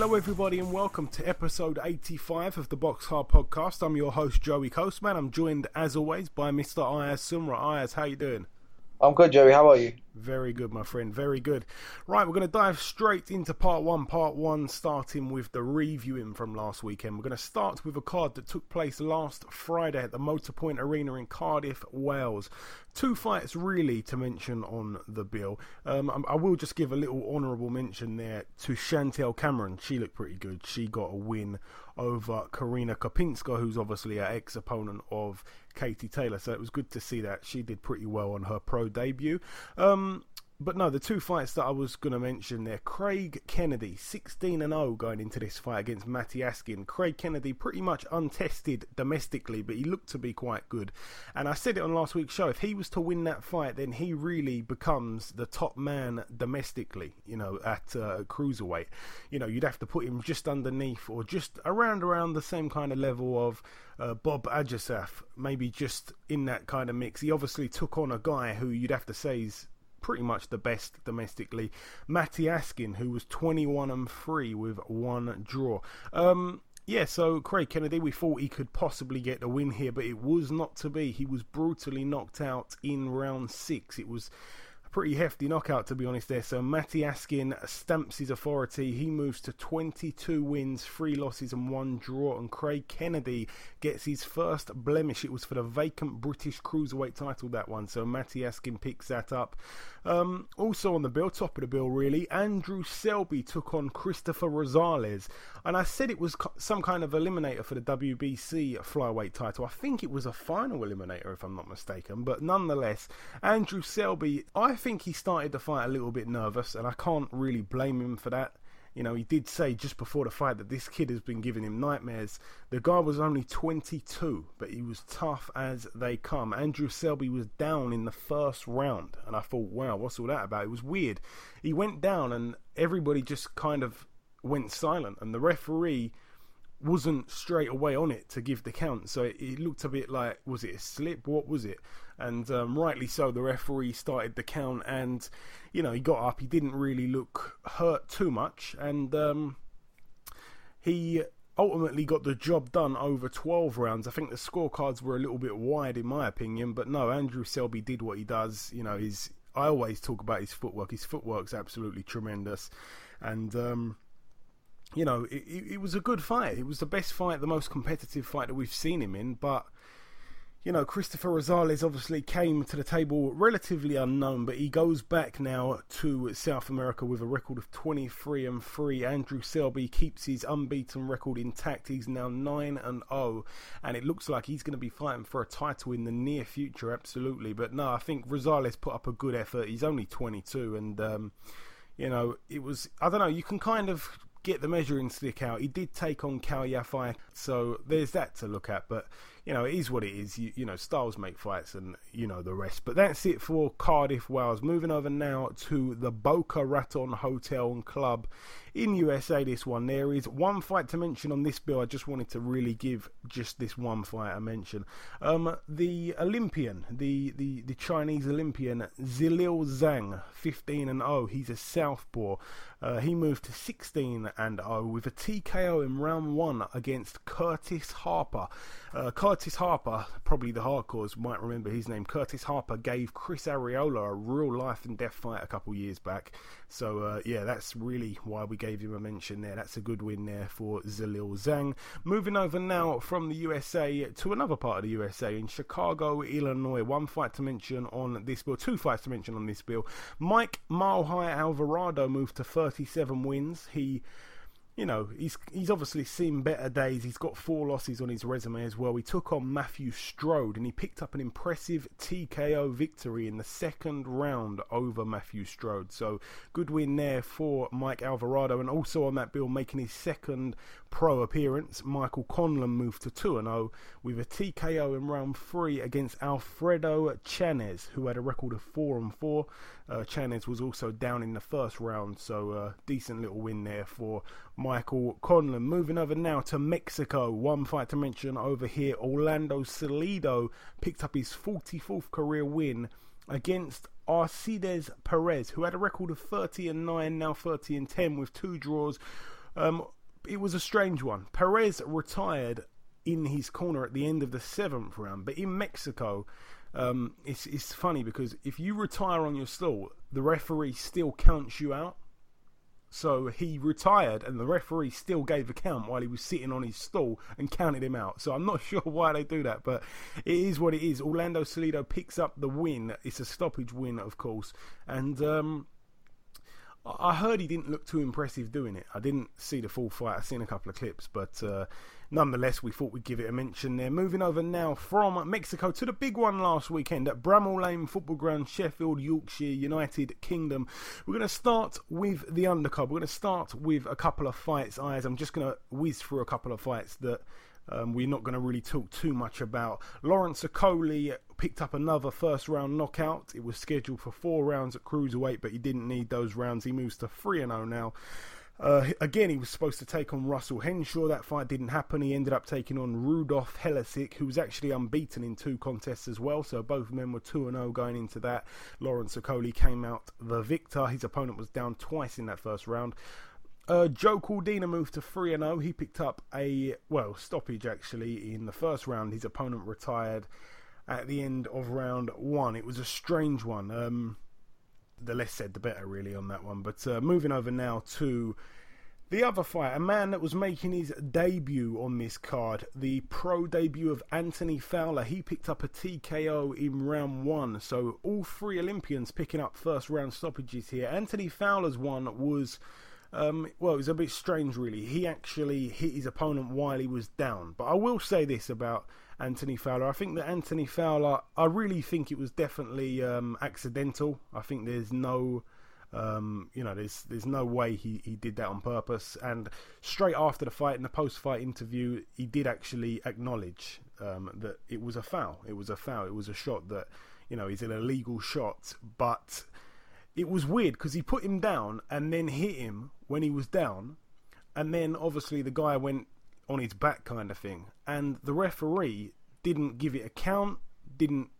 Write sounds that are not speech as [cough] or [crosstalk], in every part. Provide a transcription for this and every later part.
Hello, everybody, and welcome to episode 85 of the Box Hard Podcast. I'm your host, Joey Coastman. I'm joined, as always, by Mr. Ayaz Sumra. Ayaz, how you doing? I'm good, Joey. How are you? Very good, my friend. Very good. Right, we're going to dive straight into part one. Part one, starting with the reviewing from last weekend. We're going to start with a card that took place last Friday at the Motorpoint Arena in Cardiff, Wales. Two fights, really, to mention on the bill. Um, I will just give a little honourable mention there to Chantelle Cameron. She looked pretty good. She got a win over Karina Kopinska, who's obviously an ex opponent of Katie Taylor. So it was good to see that she did pretty well on her pro debut. Um, but no, the two fights that I was going to mention there, Craig Kennedy, 16 and 0 going into this fight against Matty Askin. Craig Kennedy pretty much untested domestically, but he looked to be quite good. And I said it on last week's show, if he was to win that fight, then he really becomes the top man domestically, you know, at uh, cruiserweight. You know, you'd have to put him just underneath or just around around the same kind of level of uh, Bob Ajisafe, maybe just in that kind of mix. He obviously took on a guy who you'd have to say is pretty much the best domestically. Matty Askin, who was 21 and 3 with one draw. Um, yeah, so Craig Kennedy, we thought he could possibly get the win here, but it was not to be. He was brutally knocked out in round six. It was pretty hefty knockout to be honest there. So Matty Askin stamps his authority. He moves to 22 wins, 3 losses and 1 draw and Craig Kennedy gets his first blemish. It was for the vacant British Cruiserweight title that one. So Matty Askin picks that up. Um, also on the bill, top of the bill really, Andrew Selby took on Christopher Rosales. And I said it was some kind of eliminator for the WBC flyweight title. I think it was a final eliminator if I'm not mistaken. But nonetheless, Andrew Selby, I think he started the fight a little bit nervous, and I can't really blame him for that. You know, he did say just before the fight that this kid has been giving him nightmares. The guy was only 22, but he was tough as they come. Andrew Selby was down in the first round, and I thought, wow, what's all that about? It was weird. He went down, and everybody just kind of went silent, and the referee wasn't straight away on it to give the count. So it, it looked a bit like, was it a slip? What was it? And um, rightly so, the referee started the count, and you know he got up. He didn't really look hurt too much, and um, he ultimately got the job done over 12 rounds. I think the scorecards were a little bit wide in my opinion, but no, Andrew Selby did what he does. You know, he's I always talk about his footwork. His footwork's absolutely tremendous, and um, you know, it, it, was a good fight. It was the best fight, the most competitive fight that we've seen him in. But you know, Christopher Rosales obviously came to the table relatively unknown, but he goes back now to South America with a record of 23 and 3. Andrew Selby keeps his unbeaten record intact. He's now 9 and 0, and it looks like he's going to be fighting for a title in the near future, absolutely. But no, I think Rosales put up a good effort. He's only 22, and um, you know, it was I don't know. You can kind of get the measuring stick out. He did take on Cal Yafai, so there's that to look at. But you know, it is what it is. You, you know, styles make fights, and you know the rest. But that's it for Cardiff, Wales. Moving over now to the Boca Raton Hotel and Club in USA. This one there is one fight to mention on this bill. I just wanted to really give just this one fight a mention. Um, the Olympian, the the the Chinese Olympian Zhilei Zhang, 15 and 0. He's a southpaw. Uh, he moved to 16 and 0 with a TKO in round one against Curtis Harper. Uh, Curtis Harper, probably the hardcores might remember his name. Curtis Harper gave Chris Arreola a real life and death fight a couple years back. So uh, yeah, that's really why we gave him a mention there. That's a good win there for Zhilei Zhang. Moving over now from the USA to another part of the USA in Chicago, Illinois. One fight to mention on this bill, two fights to mention on this bill. Mike High Alvarado moved to 37 wins. He you know, he's he's obviously seen better days. He's got four losses on his resume as well. He took on Matthew Strode and he picked up an impressive TKO victory in the second round over Matthew Strode. So good win there for Mike Alvarado. And also on that bill, making his second pro appearance, Michael Conlan moved to 2 0 with a TKO in round three against Alfredo Chanez, who had a record of 4 and 4. Uh, Chanez was also down in the first round, so uh, decent little win there for Michael Conlan. Moving over now to Mexico, one fight to mention over here Orlando Salido picked up his 44th career win against Aristides Perez, who had a record of 30 and 9, now 30 and 10 with two draws. Um, it was a strange one. Perez retired in his corner at the end of the seventh round, but in Mexico, um, it's it's funny because if you retire on your stool, the referee still counts you out. So he retired, and the referee still gave a count while he was sitting on his stool and counted him out. So I'm not [laughs] sure why they do that, but it is what it is. Orlando Salido picks up the win. It's a stoppage win, of course, and um, I heard he didn't look too impressive doing it. I didn't see the full fight. I've seen a couple of clips, but uh, nonetheless, we thought we'd give it a mention there. Moving over now from Mexico to the big one last weekend at Bramall Lane Football Ground, Sheffield, Yorkshire, United Kingdom. We're going to start with the undercard. We're going to start with a couple of fights. Eyes. I'm just going to whiz through a couple of fights that um, we're not going to really talk too much about. Lawrence Okolie picked up another first round knockout. It was scheduled for four rounds at cruiserweight, but he didn't need those rounds. He moves to 3 0 now. Uh, again, he was supposed to take on Russell Henshaw. That fight didn't happen. He ended up taking on Rudolf Helesic, who was actually unbeaten in two contests as well. So both men were 2 0 going into that. Lawrence Okolie came out the victor. His opponent was down twice in that first round. Uh, Joe Cordina moved to 3 0. He picked up a, well, stoppage actually in the first round. His opponent retired at the end of round one. It was a strange one. Um, the less said, the better, really, on that one. But uh, moving over now to the other fight, a man that was making his debut on this card, the pro debut of Anthony Fowler. He picked up a TKO in round one. So all three Olympians picking up first round stoppages here. Anthony Fowler's one was. Um, well, it was a bit strange, really. He actually hit his opponent while he was down. But I will say this about Anthony Fowler. I think that Anthony Fowler, I really think it was definitely um, accidental. I think there's no, um, you know, there's there's no way he, he did that on purpose. And straight after the fight, in the post fight interview, he did actually acknowledge um, that it was a foul. It was a foul. It was a shot that, you know, is an illegal shot. But it was weird because he put him down and then hit him when he was down. And then obviously the guy went on his back kind of thing. And the referee didn't give it a count, didn't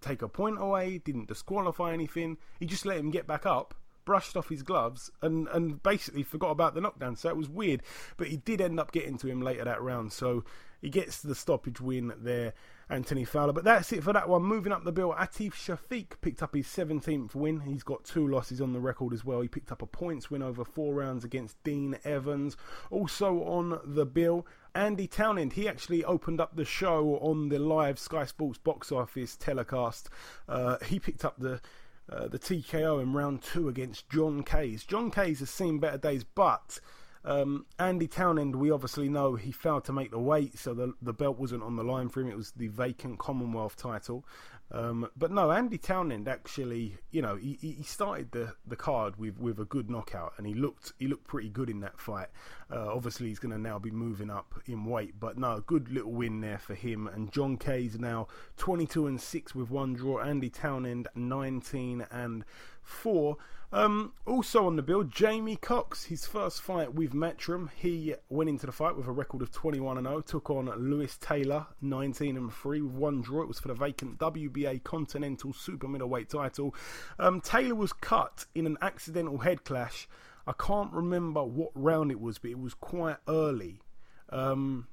take a point away, didn't disqualify anything. He just let him get back up, brushed off his gloves, and, and basically forgot about the knockdown. So it was weird. But he did end up getting to him later that round. So he gets the stoppage win there, Anthony Fowler. But that's it for that one. Moving up the bill, Atif Shafiq picked up his 17th win. He's got two losses on the record as well. He picked up a points win over four rounds against Dean Evans. Also on the bill, Andy Townend, he actually opened up the show on the live Sky Sports box office telecast. Uh, he picked up the uh, the TKO in round two against John Kays. John Kays has seen better days, but um, Andy Townend, we obviously know he failed to make the weight, so the the belt wasn't on the line for him. It was the vacant Commonwealth title. Um, but no, Andy Townend actually, you know, he, he started the, the card with, with a good knockout, and he looked he looked pretty good in that fight. Uh, obviously, he's going to now be moving up in weight, but no, good little win there for him. And John Kays now 22 and six with one draw. Andy Townend 19 and four. Um, also on the bill, Jamie Cox, his first fight with Matchroom. He went into the fight with a record of 21 and 0, took on Lewis Taylor, 19 and 3 with one draw. It was for the vacant WBA Continental Super Middleweight title. Um, Taylor was cut in an accidental head clash. I can't remember what round it was, but it was quite early. Um,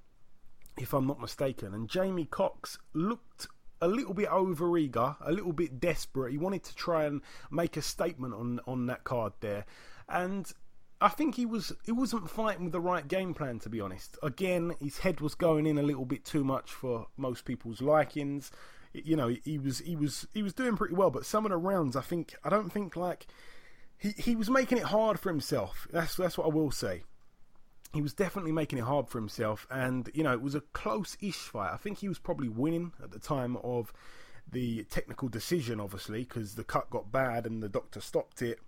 if I'm not mistaken. And Jamie Cox looked a little bit over eager, a little bit desperate. He wanted to try and make a statement on on that card there, and I think he was he wasn't fighting with the right game plan to be honest. Again, his head was going in a little bit too much for most people's likings. You know, he was he was he was doing pretty well, but some of the rounds, I think I don't think like he he was making it hard for himself. That's that's what I will say. He was definitely making it hard for himself, and you know it was a close-ish fight. I think he was probably winning at the time of the technical decision, obviously, because the cut got bad and the doctor stopped it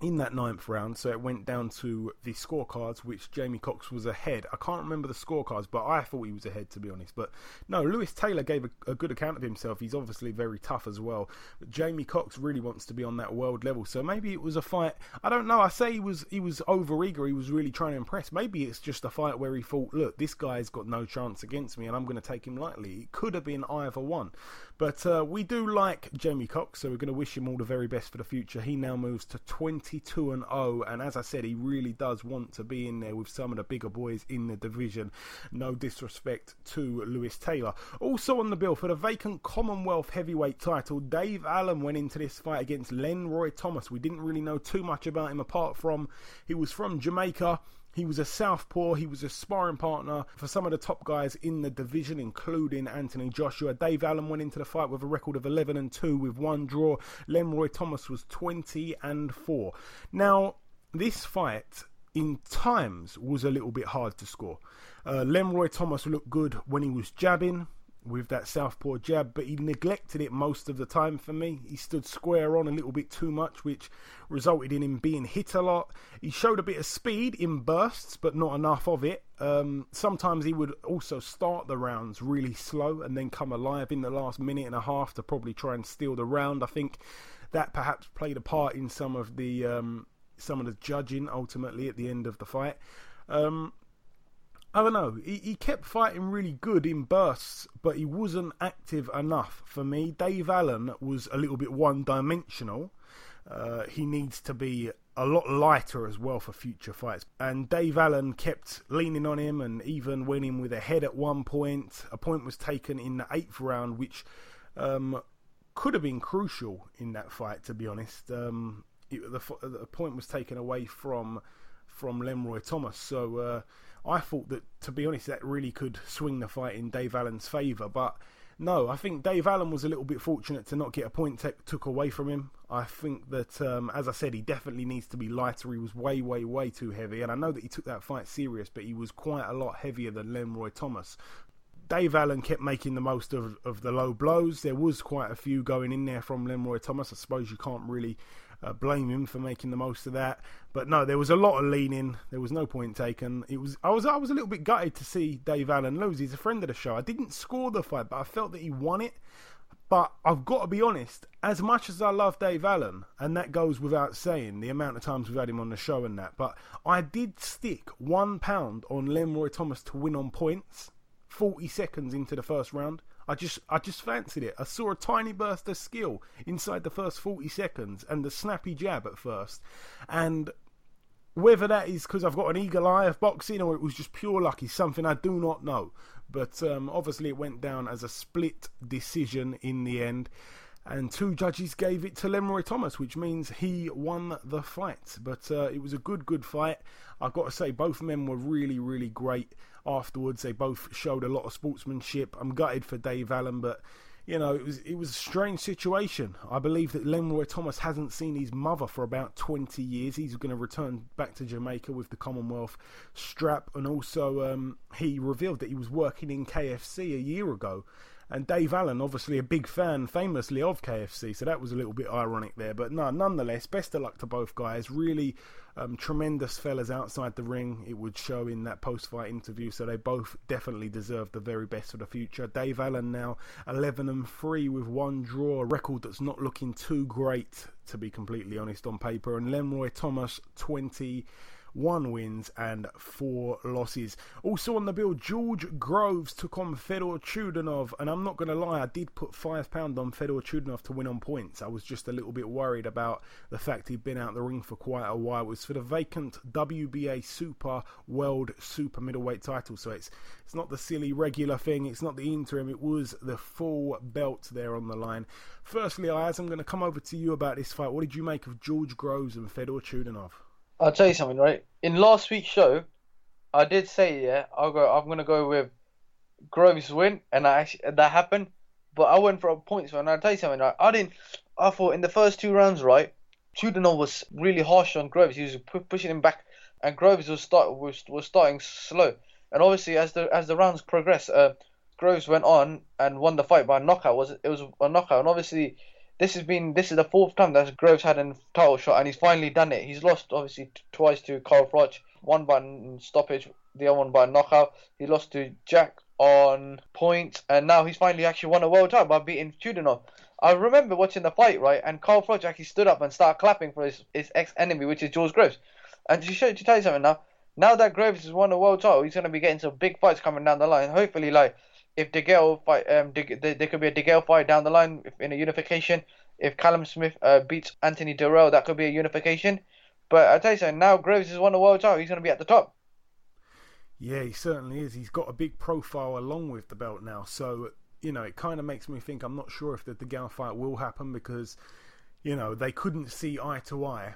in that ninth round, so it went down to the scorecards, which Jamie Cox was ahead. I can't remember the scorecards, but I thought he was ahead, to be honest. But no, Lewis Taylor gave a, a, good account of himself. He's obviously very tough as well. But Jamie Cox really wants to be on that world level, so maybe it was a fight. I don't know. I say he was he was over eager. He was really trying to impress. Maybe it's just a fight where he thought, look, this guy's got no chance against me, and I'm going to take him lightly. It could have been either one. But uh, we do like Jamie Cox, so we're going to wish him all the very best for the future. He now moves to 22 and 0, and as I said, he really does want to be in there with some of the bigger boys in the division. No disrespect to Lewis Taylor. Also on the bill for the vacant Commonwealth heavyweight title, Dave Allen went into this fight against Lemroy Thomas. We didn't really know too much about him apart from he was from Jamaica. He was a southpaw. He was a sparring partner for some of the top guys in the division, including Anthony Joshua. Dave Allen went into the fight with a record of 11 and 2 with one draw. Lemroy Thomas was 20 and 4. Now, this fight in times was a little bit hard to score. Uh, Lemroy Thomas looked good when he was jabbing with that southpaw jab, but he neglected it most of the time for me. He stood square on a little bit too much, which resulted in him being hit a lot. He showed a bit of speed in bursts, but not enough of it. Um, sometimes he would also start the rounds really slow and then come alive in the last minute and a half to probably try and steal the round. I think that perhaps played a part in some of the um, some of the judging ultimately at the end of the fight. Um, I don't know. He, he kept fighting really good in bursts, but he wasn't active enough for me. Dave Allen was a little bit one dimensional. Uh, he needs to be a lot lighter as well for future fights. And Dave Allen kept leaning on him and even went in with a head at one point. A point was taken in the eighth round, which um, could have been crucial in that fight, to be honest. Um, it, the, the, point was taken away from from Lemroy Thomas. So. Uh, I thought that, to be honest, that really could swing the fight in Dave Allen's favour. But no, I think Dave Allen was a little bit fortunate to not get a point took away from him. I think that, um, as I said, he definitely needs to be lighter. He was way, way, way too heavy. And I know that he took that fight serious, but he was quite a lot heavier than Lemroy Thomas. Dave Allen kept making the most of, of the low blows. There was quite a few going in there from Lemroy Thomas. I suppose you can't really uh, blame him for making the most of that. But no, there was a lot of leaning. There was no point taken. It was I was I was a little bit gutted to see Dave Allen lose. He's a friend of the show. I didn't score the fight, but I felt that he won it. But I've got to be honest, as much as I love Dave Allen, and that goes without saying, the amount of times we've had him on the show and that, but I did stick one pound on Lemroy Thomas to win on points 40 seconds into the first round. I just I just fancied it. I saw a tiny burst of skill inside the first 40 seconds and the snappy jab at first. And whether that is because I've got an eagle eye of boxing or it was just pure luck is something I do not know. But um, obviously, it went down as a split decision in the end. And two judges gave it to Lemroy Thomas, which means he won the fight. But uh, it was a good, good fight. I've got to say, both men were really, really great afterwards. They both showed a lot of sportsmanship. I'm gutted for Dave Allen, but you know, it was it was a strange situation. I believe that Lemroy Thomas hasn't seen his mother for about 20 years. He's going to return back to Jamaica with the Commonwealth strap, and also um, he revealed that he was working in KFC a year ago. And Dave Allen, obviously a big fan, famously of KFC, so that was a little bit ironic there. But no, nonetheless, best of luck to both guys. Really um, tremendous fellas outside the ring. It would show in that post-fight interview, so they both definitely deserve the very best for the future. Dave Allen now 11 and three with one draw, a record that's not looking too great to be completely honest on paper. And Lemroy Thomas 20 one wins and four losses. Also on the bill, George Groves took on Fedor Chudinov, and I'm not going to lie, I did put five pound on Fedor Chudinov to win on points. I was just a little bit worried about the fact he'd been out the ring for quite a while. It was for the vacant WBA Super World Super Middleweight title, so it's it's not the silly regular thing. It's not the interim. It was the full belt there on the line. Firstly, Ayaz, I'm going to come over to you about this fight. What did you make of George Groves and Fedor Chudinov? I'll tell you something, right? In last week's show, I did say, yeah, I'll go. I'm gonna go with Groves win, and I actually, that happened. But I went for a points one. I'll tell you something, right? I didn't. I thought in the first two rounds, right, Chudinov was really harsh on Groves. He was pushing him back and Groves was start was, was starting slow. And obviously, as the as the rounds progressed, uh, Groves went on and won the fight by knockout. Was it was a knockout? And obviously, this has been this is the fourth time that Groves had a title shot, and he's finally done it. He's lost obviously twice to Carl Froch, one by stoppage, the other one by knockout. He lost to Jack on points, and now he's finally actually won a world title by beating Chudinov. I remember watching the fight, right, and Carl Froch actually stood up and started clapping for his, his ex enemy, which is George Groves. And to, show, to tell you something now, now that Groves has won a world title, he's going to be getting some big fights coming down the line. Hopefully, like if DeGale fight, um, De, De, there could be a DeGale fight down the line in a unification. If Callum Smith uh, beats Anthony Dirrell, that could be a unification. But I tell you something, now Groves has won the world title, he's going to be at the top. Yeah, he certainly is. He's got a big profile along with the belt now, so you know it kind of makes me think. I'm not sure if the DeGale fight will happen because you know they couldn't see eye to eye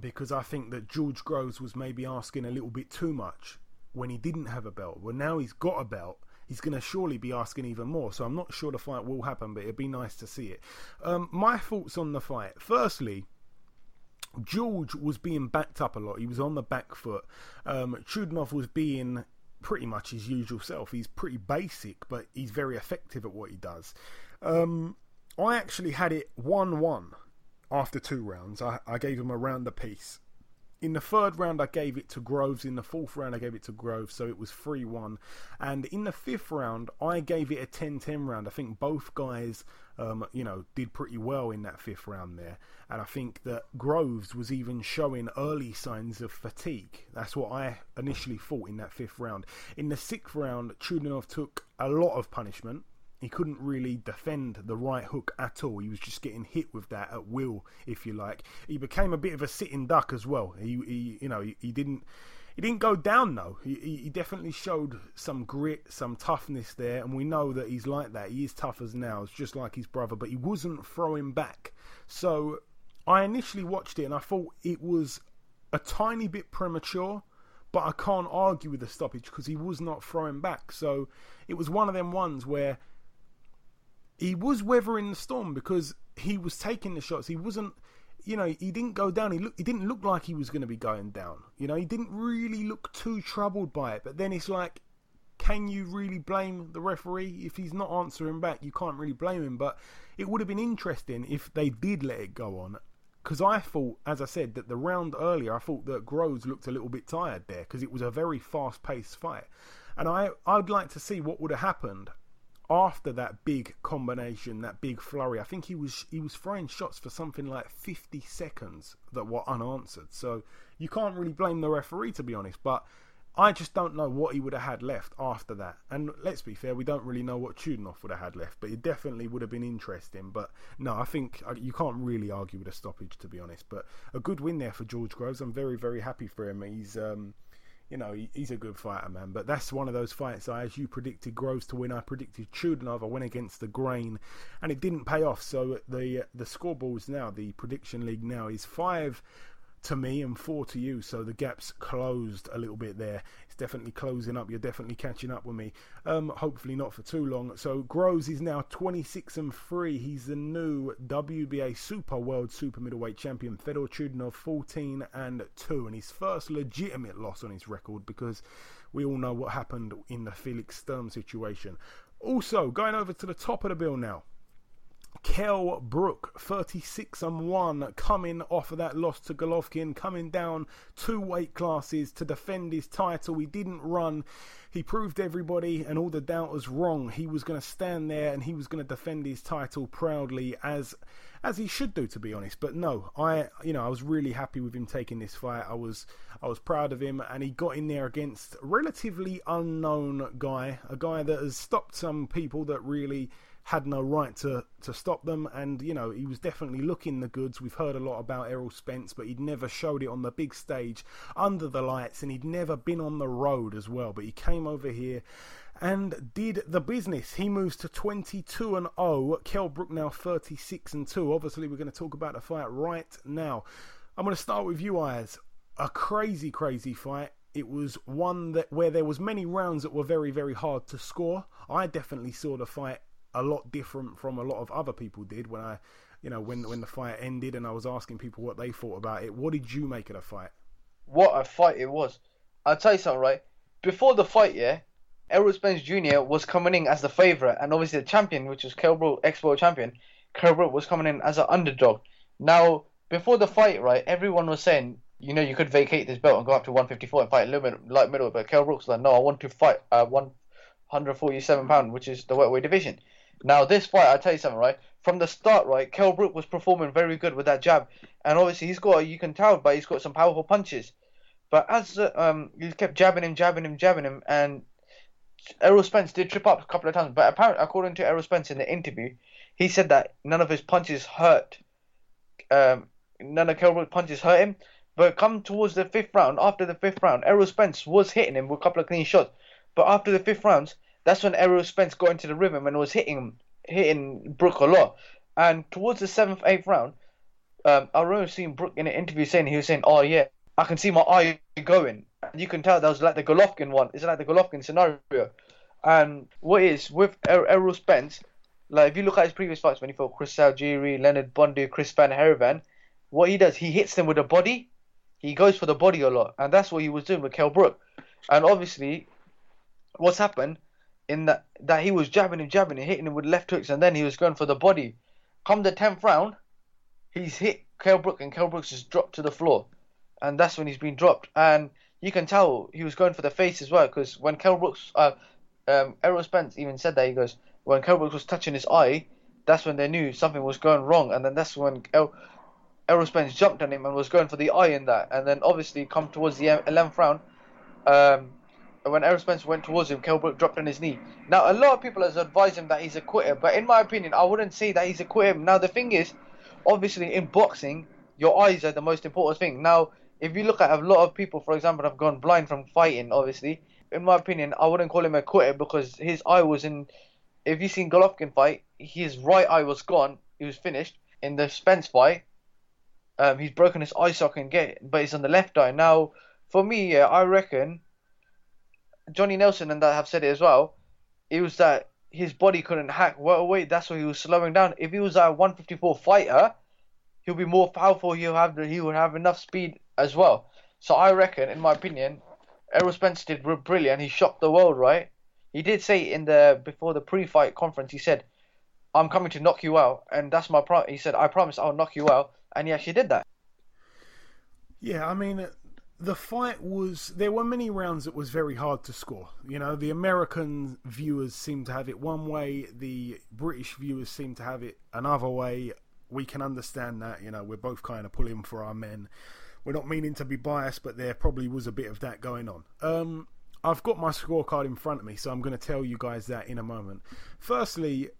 because I think that George Groves was maybe asking a little bit too much when he didn't have a belt. Well, now he's got a belt. He's going to surely be asking even more. So I'm not sure the fight will happen, but it'd be nice to see it. Um, my thoughts on the fight. Firstly, George was being backed up a lot. He was on the back foot. Um, Chudinov was being pretty much his usual self. He's pretty basic, but he's very effective at what he does. Um, I actually had it 1 1 after two rounds. I, I gave him a round apiece. In the third round, I gave it to Groves. In the fourth round, I gave it to Groves, so it was 3 1. And in the fifth round, I gave it a 10 10 round. I think both guys, um, you know, did pretty well in that fifth round there. And I think that Groves was even showing early signs of fatigue. That's what I initially thought in that fifth round. In the sixth round, Chudinov took a lot of punishment he couldn't really defend the right hook at all. He was just getting hit with that at will, if you like. He became a bit of a sitting duck as well. He, he you know, he, he didn't. He didn't go down though. He, he definitely showed some grit, some toughness there, and we know that he's like that. He is tough as nails, just like his brother, but he wasn't throwing back. So I initially watched it and I thought it was a tiny bit premature, but I can't argue with the stoppage because he was not throwing back. So it was one of them ones where he was weathering the storm because he was taking the shots. He wasn't, you know, he didn't go down. He look, he didn't look like he was going to be going down. You know, he didn't really look too troubled by it. But then it's like, can you really blame the referee if he's not answering back? You can't really blame him. But it would have been interesting if they did let it go on. Because I thought, as I said, that the round earlier, I thought that Groves looked a little bit tired there because it was a very fast-paced fight, and I I'd like to see what would have happened after that big combination, that big flurry, I think he was he was throwing shots for something like 50 seconds that were unanswered. So you can't really blame the referee to be honest, but I just don't know what he would have had left after that. And let's be fair, we don't really know what Chudinov would have had left, but it definitely would have been interesting. But no, I think uh, you can't really argue with a stoppage to be honest. But a good win there for George Groves. I'm very very happy for him. He's um, you know, he's a good fighter, man. But that's one of those fights. I, as you predicted Groves to win, I predicted Chudinov. I went against the grain, and it didn't pay off. So the the scoreboards now, the prediction league now is five to me and four to you. So the gap's closed a little bit there. Definitely closing up. You're definitely catching up with me. Um, hopefully not for too long. So Groves is now 26 and three. He's the new WBA Super World Super Middleweight Champion. Fedor Chudinov 14 and two, and his first legitimate loss on his record because we all know what happened in the Felix Sturm situation. Also, going over to the top of the bill now. Kell Brook, 36 and 1, coming off of that loss to Golovkin, coming down two weight classes to defend his title. He didn't run. He proved everybody and all the doubters wrong. He was going to stand there and he was going to defend his title proudly as as he should do to be honest. But no, I you know, I was really happy with him taking this fight. I was I was proud of him and he got in there against a relatively unknown guy, a guy that has stopped some people that really had no right to, to stop them. And, you know, he was definitely looking the goods. We've heard a lot about Errol Spence, but he'd never showed it on the big stage under the lights, and he'd never been on the road as well. But he came over here and did the business. He moves to 22 and 0. Kell Brook now 36 and 2. Obviously, we're going to talk about the fight right now. I'm going to start with you, Eyes. A crazy, crazy fight. It was one that where there was many rounds that were very, very hard to score. I definitely saw the fight a lot different from a lot of other people did when I, you know, when when the fight ended and I was asking people what they thought about it. What did you make of the fight? what a fight it was. I'll tell you something, right? Before the fight, yeah, Errol Spence Jr. was coming in as the favourite, and obviously the champion, which was Kell Brook, ex-world champion, Kell Brook was coming in as an underdog. Now, before the fight, right, everyone was saying, you know, you could vacate this belt and go up to 154 and fight bit light middle, but Kell Brook's like, no, I want to fight uh, 147 pound, which is the welterweight division. Now, this fight, I'll tell you something, right? From the start, right, Kell Brook was performing very good with that jab, and obviously he's got, you can tell, but he's got some powerful punches. But as uh, um, he kept jabbing him, jabbing him, jabbing him, and Errol Spence did trip up a couple of times. But apparently, according to Errol Spence in the interview, he said that none of his punches hurt. Um, none of Kell Brook's punches hurt him. But come towards the fifth round, after the fifth round, Errol Spence was hitting him with a couple of clean shots. But after the fifth rounds, that's when Errol Spence got into the rhythm and was hitting hitting Brook a lot. And towards the seventh, eighth round, um, I remember seeing Brook in an interview saying he was saying, "Oh yeah, I can see my eye going." And you can tell that was like the Golovkin one. It's like the Golovkin scenario. And what is with er- Errol Spence, like if you look at his previous fights when he fought Chris Algieri, Leonard Bundu, Chris Van Heerden, what he does, he hits them with the body. He goes for the body a lot, and that's what he was doing with Kell Brook. And obviously, what's happened in that that he was jabbing him, jabbing him, hitting him with left hooks, and then he was going for the body. Come the tenth round, he's hit Kell Brook, and Kell Brook's just dropped to the floor, and that's when he's been dropped. And you can tell he was going for the face as well, because when Kell Brooks, uh, um, Errol Spence even said that he goes when Kell Brooks was touching his eye, that's when they knew something was going wrong, and then that's when El- Errol Spence jumped on him and was going for the eye in that, and then obviously come towards the eleventh round. Um, when Errol Spence went towards him, Kell Brook dropped on his knee. Now, a lot of people has advised him that he's a quitter, but in my opinion, I wouldn't say that he's a quitter. Now, the thing is, obviously, in boxing, your eyes are the most important thing. Now, if you look at a lot of people, for example, have gone blind from fighting, obviously, in my opinion, I wouldn't call him a quitter because his eye was in. If you seen Golovkin fight, his right eye was gone. He was finished. In the Spence fight, um, he's broken his eye socket and but it's on the left eye. Now, for me, yeah, I reckon Johnny Nelson and that have said it as well. It was that his body couldn't hack welterweight. That's why he was slowing down. If he was a 154 fighter, he'll be more powerful. He'll have he would have enough speed as well. So I reckon, in my opinion, Errol Spence did brilliant. He shocked the world, right? He did say in the before the pre-fight conference, he said, "I'm coming to knock you out," and that's my pro. He said, "I promise I'll knock you out," and he actually did that. Yeah, I mean, the fight was there were many rounds that was very hard to score. You know, the American viewers seemed to have it one way, the British viewers seemed to have it another way. We can understand that, you know, we're both kind of pulling for our men. We're not meaning to be biased, but there probably was a bit of that going on. Um, I've got my scorecard in front of me, so I'm going to tell you guys that in a moment. Firstly,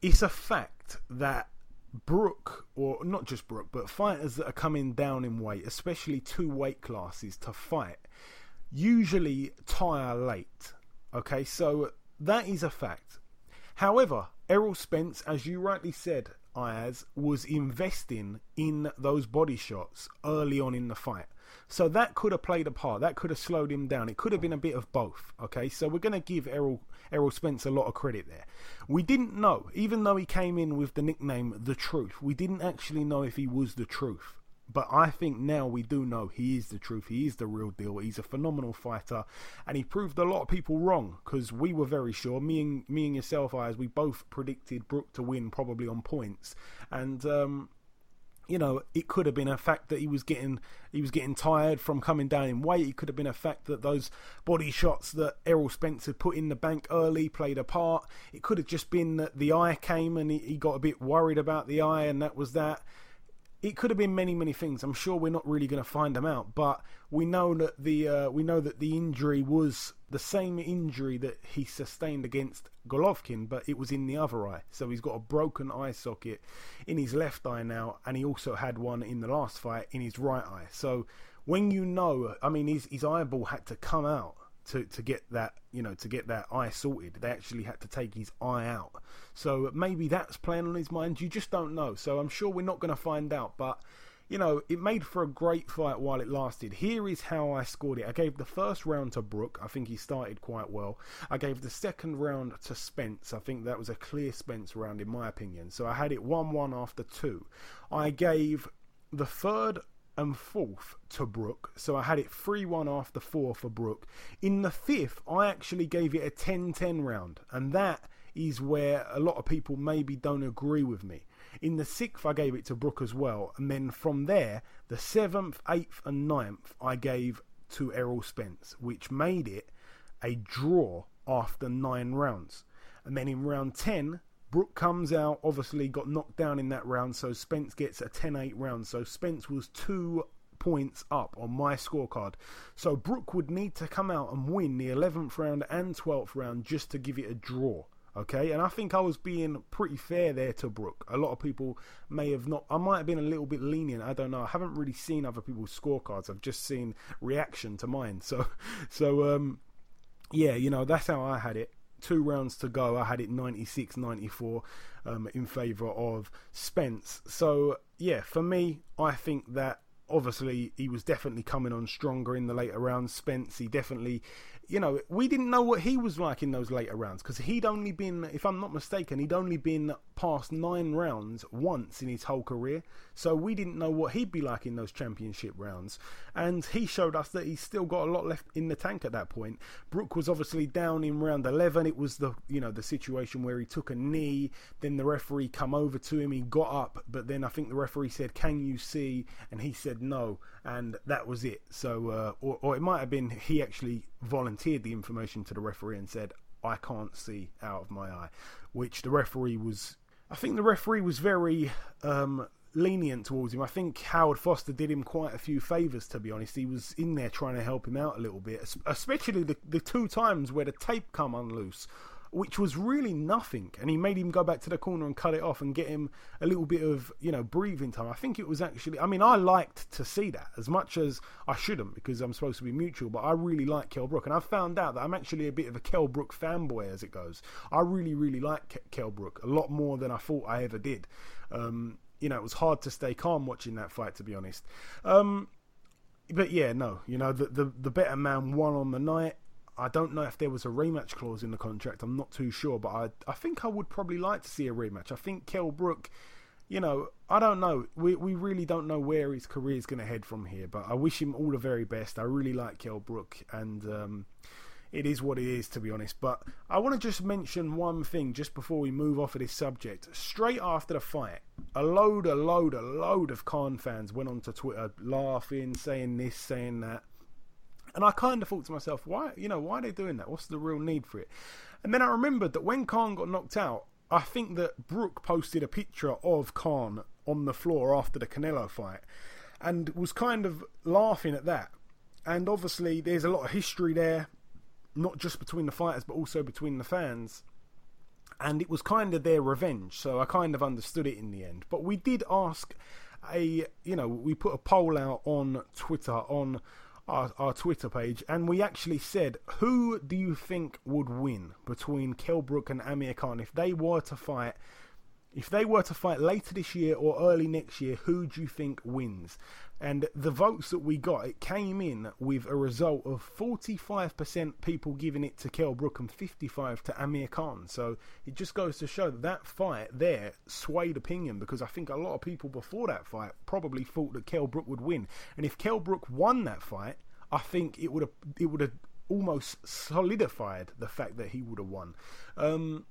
it's a fact that Brook, or not just Brook, but fighters that are coming down in weight, especially two weight classes to fight, usually tire late. Okay, so that is a fact. However, Errol Spence, as you rightly said, Ayaz, was investing in those body shots early on in the fight. So that could have played a part. That could have slowed him down. It could have been a bit of both. Okay, so we're going to give Errol Errol Spence a lot of credit there. We didn't know, even though he came in with the nickname The Truth, we didn't actually know if he was the truth. But I think now we do know he is the truth. He is the real deal. He's a phenomenal fighter, and he proved a lot of people wrong because we were very sure. Me and me and yourself, as we both predicted Brook to win probably on points, and um, you know, it could have been a fact that he was getting he was getting tired from coming down in weight. It could have been a fact that those body shots that Errol Spence had put in the bank early played a part. It could have just been that the eye came and he, he got a bit worried about the eye, and that was that it could have been many many things. I'm sure we're not really going to find them out but we know that the uh, we know that the injury was the same injury that he sustained against Golovkin but it was in the other eye. So he's got a broken eye socket in his left eye now and he also had one in the last fight in his right eye. So when you know i mean his, his eyeball had to come out to to get that you know to get that eye sorted. They actually had to take his eye out. So maybe that's playing on his mind. You just don't know. So I'm sure we're not going to find out. But you know, it made for a great fight while it lasted. Here is how I scored it. I gave the first round to Brook. I think he started quite well. I gave the second round to Spence. I think that was a clear Spence round in my opinion. So I had it 1-1 after 2. I gave the third and fourth to Brook. So I had it 3 1 after four for Brook. In the fifth, I actually gave it a 10 10 round. And that is where a lot of people maybe don't agree with me. In the sixth, I gave it to Brook as well. And then from there, the seventh, eighth, and ninth, I gave to Errol Spence, which made it a draw after nine rounds. And then in round 10, Brook comes out, obviously got knocked down in that round, so Spence gets a 10 8 round. So Spence was two points up on my scorecard. So Brook would need to come out and win the 11th round and 12th round just to give it a draw. Okay, and I think I was being pretty fair there to Brook. A lot of people may have not. I might have been a little bit lenient. I don't know. I haven't really seen other people's scorecards. I've just seen reaction to mine. [laughs] So, so um, yeah, you know that's how I had it. Two rounds to go. I had it 96 94 um, in favour of Spence. So, yeah, for me, I think that obviously he was definitely coming on stronger in the later rounds. Spence, he definitely you know, we didn't know what he was like in those later rounds because he'd only been, if I'm not mistaken, he'd only been past nine rounds once in his whole career. So we didn't know what he'd be like in those championship rounds. And he showed us that he's still got a lot left in the tank at that point. Brook was obviously down in round 11. It was the, you know, the situation where he took a knee. Then the referee come over to him. He got up, but then I think the referee said, "Can you see?" And he said no, and that was it. So, uh, or, or it might have been he actually volunteered the information to the referee and said, I can't see out of my eye, which the referee was. I think the referee was very um, lenient towards him. I think Howard Foster did him quite a few favours, to be honest. He was in there trying to help him out a little bit, especially the, the two times where the tape come unloose which was really nothing. And he made him go back to the corner and cut it off and get him a little bit of, you know, breathing time. I think it was actually, I mean, I liked to see that as much as I shouldn't because I'm supposed to be mutual, but I really like Kell Brook. And I found out that I'm actually a bit of a Kell Brook fanboy as it goes. I really, really like Kell Brook a lot more than I thought I ever did. Um, you know, it was hard to stay calm watching that fight, to be honest. Um, but yeah, no, you know, the, the, the better man won on the night. I don't know if there was a rematch clause in the contract. I'm not too sure, but I I think I would probably like to see a rematch. I think Kell Brook, you know, I don't know. We we really don't know where his career is going to head from here. But I wish him all the very best. I really like Kell Brook, and um, it is what it is, to be honest. But I want to just mention one thing just before we move off of this subject. Straight after the fight, a load, a load, a load of Khan fans went onto Twitter laughing, saying this, saying that. And I kind of thought to myself, why, you know, why are they doing that? What's the real need for it? And then I remembered that when Khan got knocked out, I think that Brook posted a picture of Khan on the floor after the Canelo fight and was kind of laughing at that. And obviously, there's a lot of history there, not just between the fighters, but also between the fans. And it was kind of their revenge, so I kind of understood it in the end. But we did ask a, you know, we put a poll out on Twitter on our, our Twitter page, and we actually said, who do you think would win between Kell Brook and Amir Khan if they were to fight? If they were to fight later this year or early next year, who do you think wins? And the votes that we got, it came in with a result of 45% people giving it to Kell Brook and 55 to Amir Khan. So it just goes to show that that fight there swayed opinion because I think a lot of people before that fight probably thought that Kell Brook would win. And if Kell Brook won that fight, I think it would have it would have almost solidified the fact that he would have won. Um,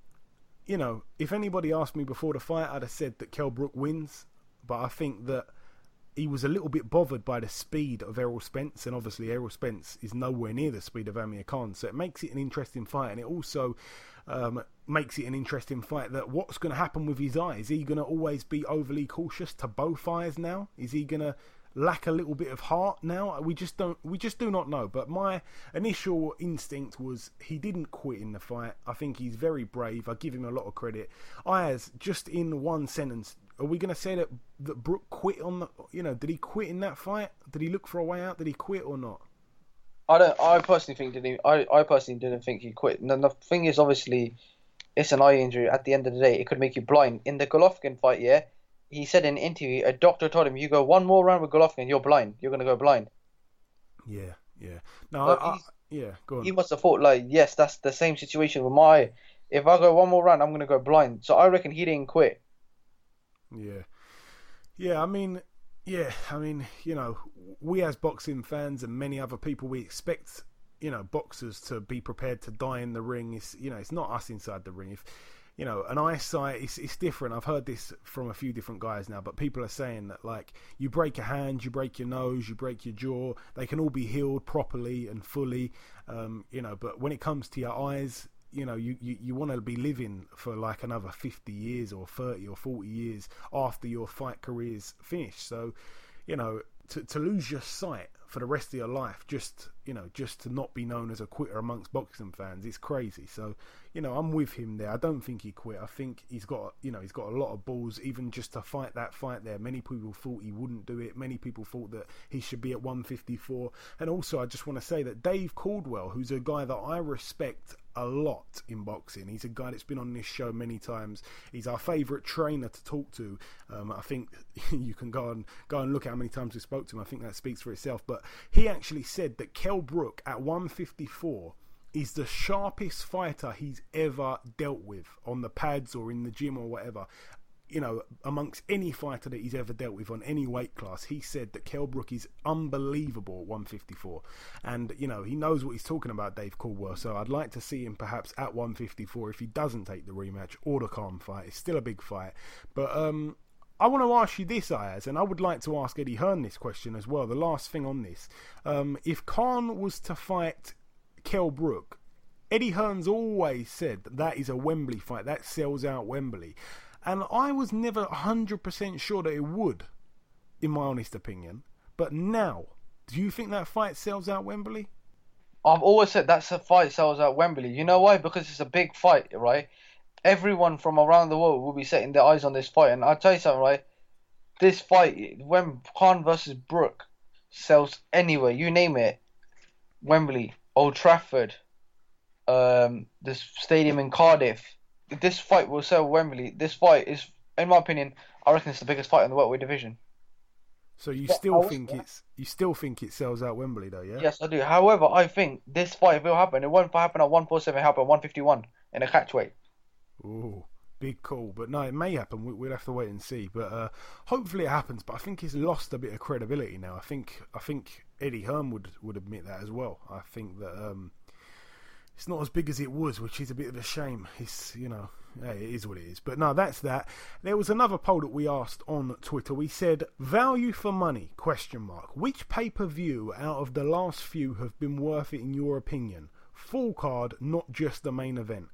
you know, if anybody asked me before the fight, I'd have said that Kell Brook wins, but I think that he was a little bit bothered by the speed of Errol Spence, and obviously Errol Spence is nowhere near the speed of Amir Khan, so it makes it an interesting fight, and it also um, makes it an interesting fight. That what's going to happen with his eye? Is he going to always be overly cautious to both eyes now? Is he going to lack a little bit of heart now? We just don't. We just do not know. But my initial instinct was he didn't quit in the fight. I think he's very brave. I give him a lot of credit. Ayaz, just in one sentence, are we going to say that that Brook quit on the? You know, did he quit in that fight? Did he look for a way out? Did he quit or not? I don't. I personally think didn't. I I personally didn't think he quit. And the thing is, obviously, it's an eye injury. At the end of the day, it could make you blind. In the Golovkin fight, yeah, he said in an interview, a doctor told him, "You go one more round with Golovkin, you're blind. You're gonna go blind." Yeah, yeah. No, I, I, yeah. Go on. He must have thought like, yes, that's the same situation with my. If I go one more round, I'm gonna go blind. So I reckon he didn't quit. Yeah, yeah. I mean, Yeah, I mean, you know, we as boxing fans and many other people, we expect you know boxers to be prepared to die in the ring. It's you know, it's not us inside the ring. If you know, an eyesight it's, it's different. I've heard this from a few different guys now, but people are saying that like you break a hand, you break your nose, you break your jaw, they can all be healed properly and fully. Um, you know, but when it comes to your eyes, you know, you, you, you want to be living for like another 50 years or 30 or 40 years after your fight career's finished. So, you know, to, to lose your sight for the rest of your life, just, you know, just to not be known as a quitter amongst boxing fans, it's crazy. So, you know, I'm with him there. I don't think he quit. I think he's got, you know, he's got a lot of balls, even just to fight that fight there. Many people thought he wouldn't do it. Many people thought that he should be at 154. And also, I just want to say that Dave Caldwell, who's a guy that I respect a lot in boxing. He's a guy that's been on this show many times. He's our favourite trainer to talk to. Um, I think [laughs] you can go and go and look at how many times we spoke to him. I think that speaks for itself. But he actually said that Kell Brook at 154 is the sharpest fighter he's ever dealt with on the pads or in the gym or whatever. You know, amongst any fighter that he's ever dealt with on any weight class, he said that Kell Brook is unbelievable at 154. And, you know, he knows what he's talking about, Dave Caldwell. So I'd like to see him perhaps at 154 if he doesn't take the rematch or the Khan fight. It's still a big fight. But, um, I want to ask you this, Ayaz, and I would like to ask Eddie Hearn this question as well. The last thing on this. Um, if Khan was to fight Kell Brook, Eddie Hearn's always said that, that is a Wembley fight. That sells out Wembley. And I was never 100% sure that it would, in my honest opinion. But now, do you think that fight sells out Wembley? I've always said that's a fight sells out Wembley. You know why? Because it's a big fight, right? Everyone from around the world will be setting their eyes on this fight. And I'll tell you something, right? This fight, when Khan versus Brook sells anywhere, you name it, Wembley, Old Trafford, um, this stadium in Cardiff. This fight will sell Wembley. This fight is, in my opinion, I reckon it's the biggest fight in the welterweight division. So you still think it's you still think it sells out Wembley though, yeah? Yes, I do. However, I think this fight will happen. It won't happen at 147. It happen at 151 in a catchweight. Ooh, big call. But no, it may happen. We- We'll have to wait and see. But uh, hopefully it happens. But I think he's lost a bit of credibility now. I think I think Eddie Hearn would would admit that as well. I think that um, it's not as big as it was, which is a bit of a shame. It's you know, yeah, it is what it is. But no, that's that. There was another poll that we asked on Twitter. We said value for money question mark. Which pay per view out of the last few have been worth it in your opinion? Full card, not just the main event.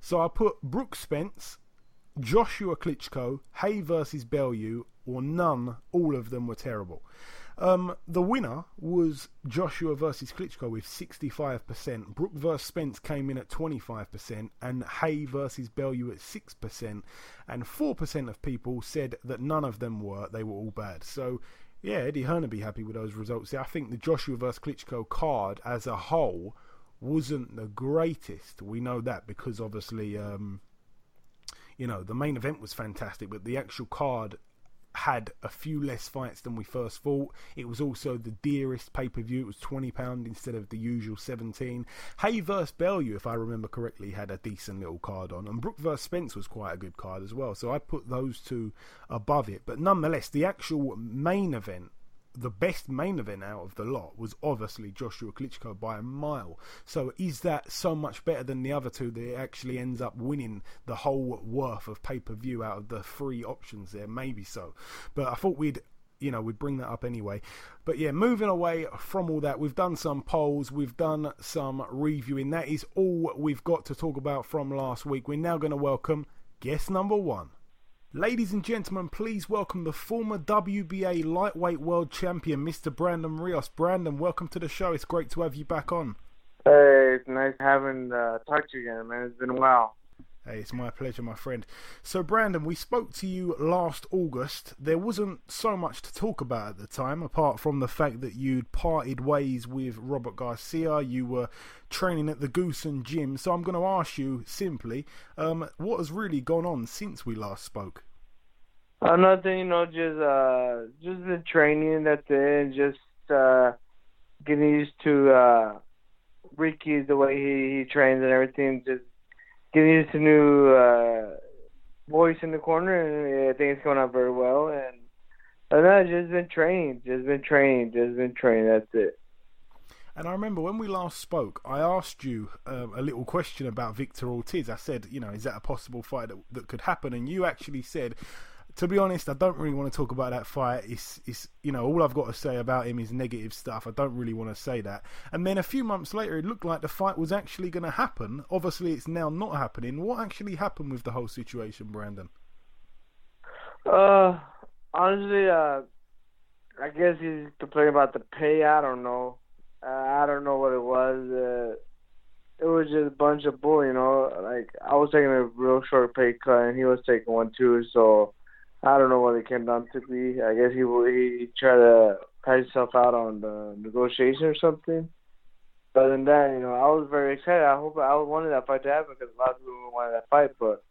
So I put Brook Spence, Joshua Klitschko, Haye versus Bellew, or none. All of them were terrible. Um, the winner was Joshua versus Klitschko with 65%. Brook versus Spence came in at 25%, and Haye versus Bellew at 6%. And 4% of people said that none of them were, they were all bad. So, yeah, Eddie Hearn would be happy with those results. I think the Joshua versus Klitschko card as a whole wasn't the greatest. We know that because obviously, um, you know, the main event was fantastic, but the actual card had a few less fights than we first thought. It was also the dearest pay per view. It was twenty pound instead of the usual seventeen. Haye vs Bellew, if I remember correctly, had a decent little card on, and Brook versus Spence was quite a good card as well. So I put those two above it. But nonetheless, the actual main event the best main event out of the lot was obviously Joshua Klitschko by a mile. So is that so much better than the other two that it actually ends up winning the whole worth of pay per view out of the three options there? Maybe so. But I thought we'd you know, we'd bring that up anyway. But yeah, moving away from all that, we've done some polls, we've done some reviewing. That is all we've got to talk about from last week. We're now going to welcome guest number one. Ladies and gentlemen, please welcome the former WBA lightweight world champion, Mr. Brandon Rios. Brandon, welcome to the show. It's great to have you back on. Hey, it's nice having uh, talked to you again, man. It's been a while. Hey, it's my pleasure, my friend. So, Brandon, we spoke to you last August. There wasn't so much to talk about at the time, apart from the fact that you'd parted ways with Robert Garcia. You were training at the Goossen Gym. So, I'm going to ask you simply, um, what has really gone on since we last spoke? Uh, nothing, you know, just uh, just the training. That's. And just uh, getting used to uh, Ricky, the way he, he trains and everything. Just getting used to new uh, voice in the corner, and I think it's going on very well. And Uh, no, just been training, just been training, just been training. That's it. And I remember when we last spoke, I asked you um, a little question about Victor Ortiz. I said, you know, is that a possible fight that, that could happen? And you actually said, to be honest, I don't really want to talk about that fight. It's, it's, you know, all I've got to say about him is negative stuff. I don't really want to say that. And then a few months later, it looked like the fight was actually going to happen. Obviously, it's now not happening. What actually happened with the whole situation, Brandon? Uh, honestly, uh, I guess he's complaining about the pay. I don't know. Uh, I don't know what it was. Uh, it was just a bunch of bull, you know. Like I was taking a real short pay cut, and he was taking one too. So I don't know what it came down to be. I guess he he tried to pat himself out on the negotiation or something. But than that, you know, I was very excited. I hope I wanted that fight to happen because a lot of people wanted that fight, but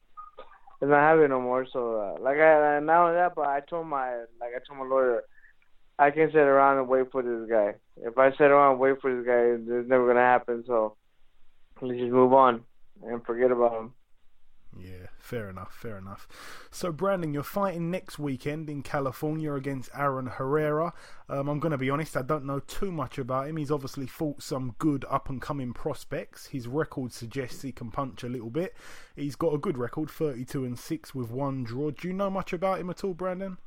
it's not happening no more. So uh, like I not only that, but I told my like I told my lawyer I can't sit around and wait for this guy. If I sit around and wait for this guy, it's never gonna happen. So let's just move on and forget about him. Yeah, fair enough, fair enough. So, Brandon, you're fighting next weekend in California against Aaron Herrera. Um, I'm going to be honest, I don't know too much about him. He's obviously fought some good up and coming prospects. His record suggests he can punch a little bit. He's got a good record, 32 and 6 with one draw. Do you know much about him at all, Brandon?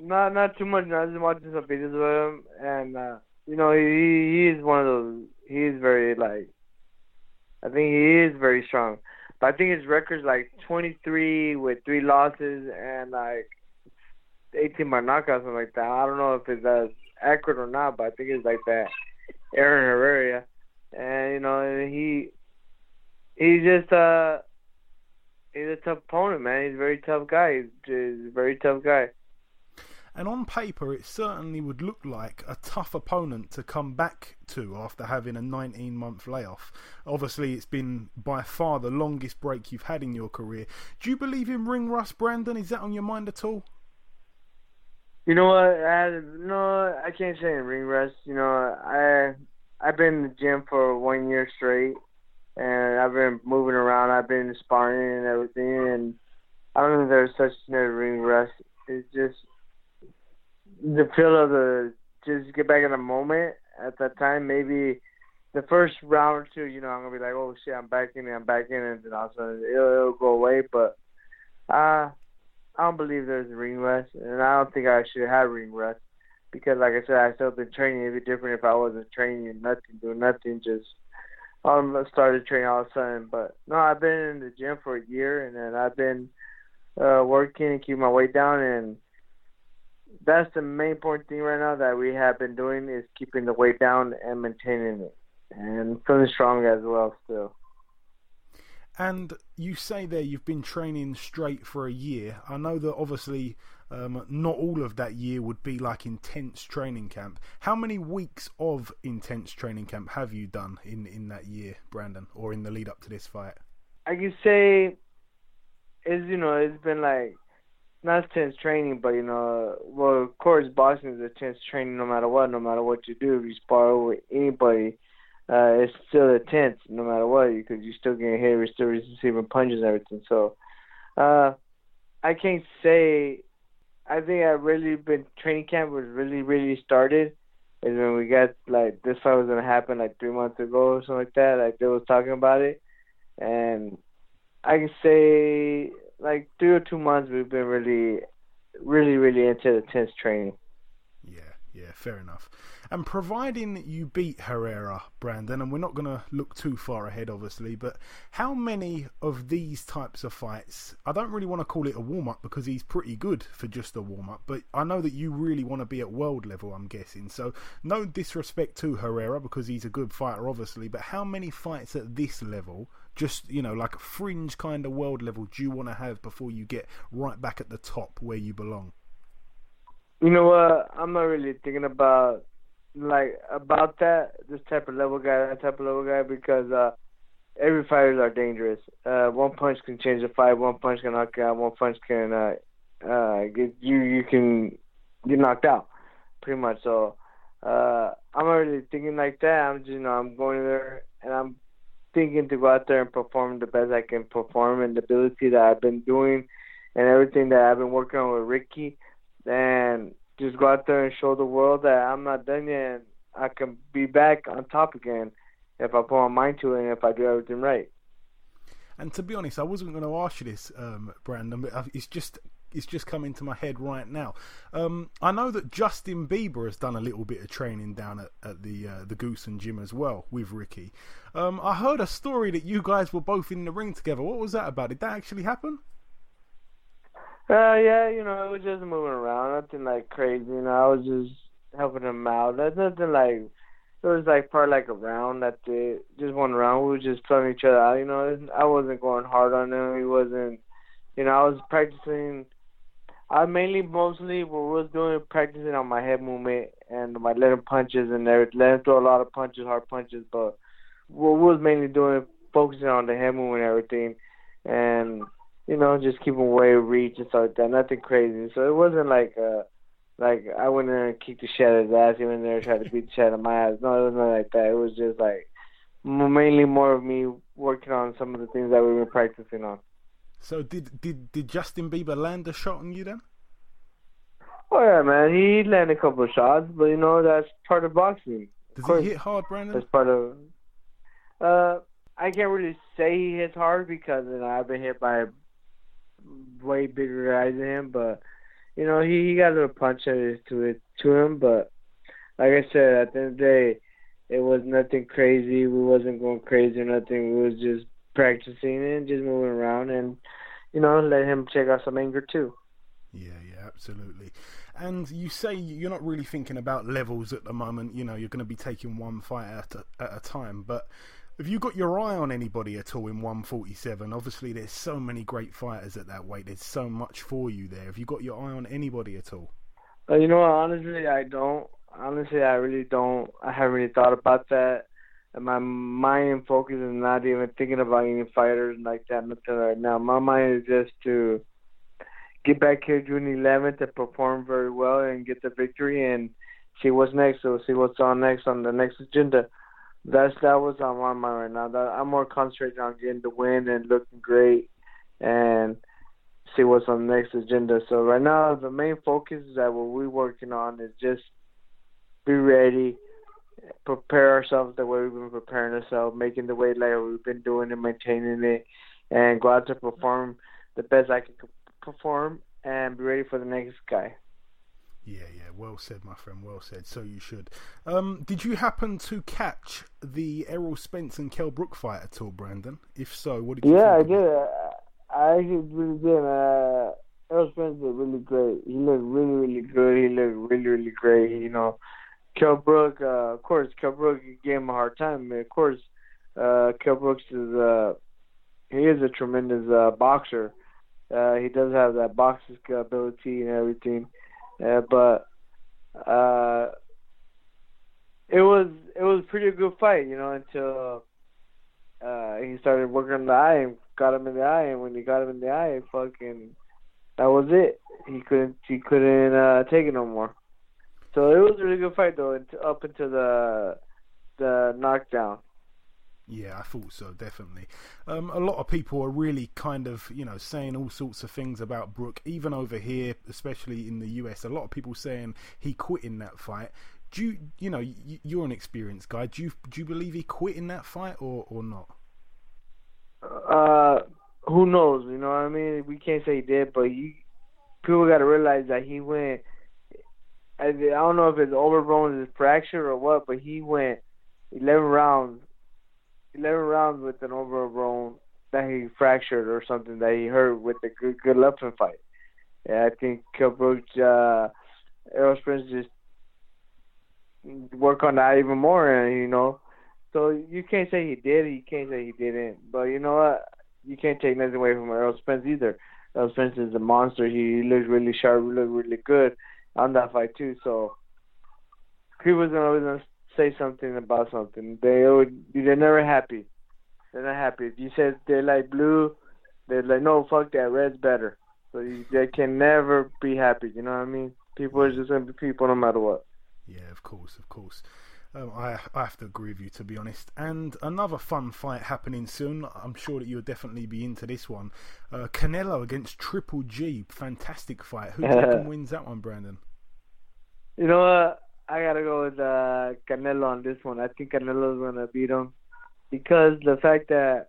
Not not too much. I just watching some videos with him, and uh, you know he he is one of those. He is very like. I think he is very strong, but I think his record's like 23 with three losses and like 18 by knockout, something like that. I don't know if it's that accurate or not, but I think it's like that. Aaron Herrera, and you know he he's just uh he's a tough opponent, man. He's a very tough guy. He's, he's a very tough guy. And on paper, it certainly would look like a tough opponent to come back to after having a 19 month layoff. Obviously, it's been by far the longest break you've had in your career. Do you believe in ring rust, Brandon? Is that on your mind at all? You know what? I, no, I can't say in ring rust. You know, I I've been in the gym for one year straight, and I've been moving around. I've been sparring and everything, and I don't think there's such thing as ring rust. It's just the feel of the just get back in the moment at that time. Maybe the first round or two, you know, I'm gonna be like, oh shit, I'm back in I'm back in and then all of a sudden it'll, it'll go away. But uh, I don't believe there's ring rust, and I don't think I should have ring rust because, like I said, I still been training. It'd be different if I wasn't training, nothing, doing nothing, just um started training all of a sudden. But no, I've been in the gym for a year, and then I've been uh working and keep my weight down and that's the main important thing right now that we have been doing is keeping the weight down and maintaining it and feeling strong as well still. And you say there you've been training straight for a year. I know that obviously um, not all of that year would be like intense training camp. How many weeks of intense training camp have you done in, in that year, Brandon, or in the lead up to this fight? I can say, is you know, it's been like not intense training, but you know, well, of course, boxing is intense training no matter what, no matter what you do. If you spar with anybody, uh, it's still intense no matter what, because you're still getting hit, you're still receiving punches and everything. So, uh, I can't say. I think I really been training camp was really really started is when we got like this fight was gonna happen like three months ago or something like that. Like they was talking about it, and I can say like three or two months we've been really, really, really into the tense training. Yeah, yeah, fair enough. And providing you beat Herrera, Brandon, and we're not going to look too far ahead, obviously, but how many of these types of fights? I don't really want to call it a warm up because he's pretty good for just a warm up, but I know that you really want to be at world level, I'm guessing. So, no disrespect to Herrera because he's a good fighter, obviously, but how many fights at this level just you know like a fringe kind of world level do you want to have before you get right back at the top where you belong? You know what? I'm not really thinking about like about that this type of level guy that type of level guy because uh every fighters are dangerous. Uh one punch can change a fight one punch can knock out one punch can uh uh get you you can get knocked out pretty much. So uh i'm not really thinking like that. I'm just you know i'm going there and i'm thinking to go out there and perform the best I can perform and the ability that I've been doing and everything that I've been working on with Ricky. And just go out there and show the world that I'm not done yet. And I can be back on top again if I put my mind to it and if I do everything right. And to be honest, I wasn't going to ask you this, um, Brandon, but it's just it's just come into my head right now. Um, I know that Justin Bieber has done a little bit of training down at, at the uh, the Goossen Gym as well with Ricky. Um, I heard a story that you guys were both in the ring together. What was that about? Did that actually happen? Uh, yeah, you know, it was just moving around, nothing like crazy. You know, I was just helping him out. Nothing like. It was like part like a round that they just one round. We were just playing each other out. You know, I wasn't going hard on him. He wasn't. You know, I was practicing. I mainly, mostly, what was doing practicing on my head movement and my letting punches and everything. Letting throw a lot of punches, hard punches, but what was mainly doing focusing on the head movement and everything, and you know, just keeping away reach and stuff like that. Nothing crazy. So it wasn't like uh like I went in there and kicked the shit out of his ass. He went in there and tried to beat the shit out of my ass. No, it wasn't like that. It was just like mainly more of me working on some of the things that we were practicing on. So did did did Justin Bieber land a shot on you then? Oh yeah, man. He landed a couple of shots, but you know that's part of boxing. Does course, he hit hard, Brandon? That's part of. Uh, I can't really say he hits hard because you know, I've been hit by way bigger guys than him, but you know he, he got a little punch to it to him. But like I said, at the end of the day, it was nothing crazy. We wasn't going crazy or nothing. We was just practicing and just moving around and you know let him check out some anger too. Yeah, yeah, absolutely. And you say you're not really thinking about levels at the moment. You know, you're going to be taking one fight at a, at a time. But have you got your eye on anybody at all in 147? Obviously, there's so many great fighters at that weight. There's so much for you there. Have you got your eye on anybody at all? Uh, you know? Honestly, I don't. Honestly, I really don't. I haven't really thought about that. And my mind and focus is not even thinking about any fighters like that. Nothing right now. My mind is just to get back here June 11th and perform very well and get the victory and see what's next. So see what's on next on the next agenda. That's that was on my mind right now. That I'm more concentrated on getting the win and looking great and see what's on the next agenda. So right now the main focus that what we're working on is just be ready, prepare ourselves the way we've been preparing ourselves, making the weight like we've been doing and maintaining it, and go out to perform the best I can perform and be ready for the next guy. Yeah, yeah, well said, my friend. Well said. So you should. Um, did you happen to catch the Errol Spence and Kell Brook fight at all, Brandon? If so, what did you? Yeah, I did. I actually really did. Uh, Errol Spence did really great. He looked really, really good. He looked really, really great. You know, Kell Brook, uh, of course, Kell Brook gave him a hard time. Of course, uh, Kell Brooks is uh, he is a tremendous uh, boxer. Uh, he does have that boxing ability and everything. Uh, but uh, it was it was a pretty good fight, you know, until uh, he started working on the eye and got him in the eye, and when he got him in the eye, fucking that was it. He couldn't he couldn't uh, take it no more. So it was a really good fight though, up until the the knockdown. Yeah, I thought so, definitely. Um, a lot of people are really kind of, you know, saying all sorts of things about Brook, even over here, especially in the US. A lot of people saying he quit in that fight. Do you, you know, you're an experienced guy. Do you, do you believe he quit in that fight or, or not? Uh, who knows? You know what I mean? We can't say he did, but you, people got to realize that he went. I, don't know if it's overblown his fracture or what, but he went 11 rounds 11 rounds with an overblown that he fractured or something that he hurt with the good good Lupton fight. Yeah, I think Kell Brook, uh, Errol Spence just work on that even more, and you know, so you can't say he did, you can't say he didn't, but you know what? You can't take nothing away from Errol Spence either. Errol Spence is a monster. He, he looks really sharp, he looks really good on that fight too. So people's always gonna say something about something. They would, they're never happy. They're not happy. If you said they like blue, they're like, no, fuck that, red's better. So you, they can never be happy. You know what I mean? People are just gonna be people no matter what. Yeah, of course, of course. Um, I, I have to agree with you to be honest. And another fun fight happening soon. I'm sure that you'll definitely be into this one. Uh, Canelo against Triple G, fantastic fight. Who [laughs] wins that one, Brandon? You know what? I gotta go with uh, Canelo on this one. I think Canelo's gonna beat him because the fact that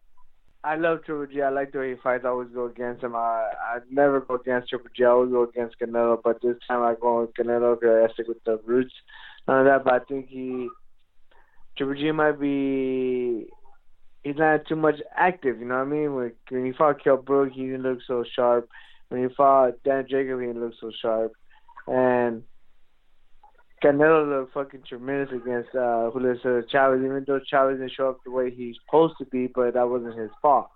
I love Triple G. I like the way he fights. I always go against him. I I never go against Triple G. I always go against Canelo. But this time I go with Canelo because I stick with the roots. But I think he Triple G might be. He's not too much active. You know what I mean? When, when he fought Kell Brook, he didn't look so sharp. When he fought Dan Jacob, he didn't look so sharp. And Canelo looked fucking tremendous against uh, Julio Chavez, even though Chavez didn't show up the way he's supposed to be, but that wasn't his fault.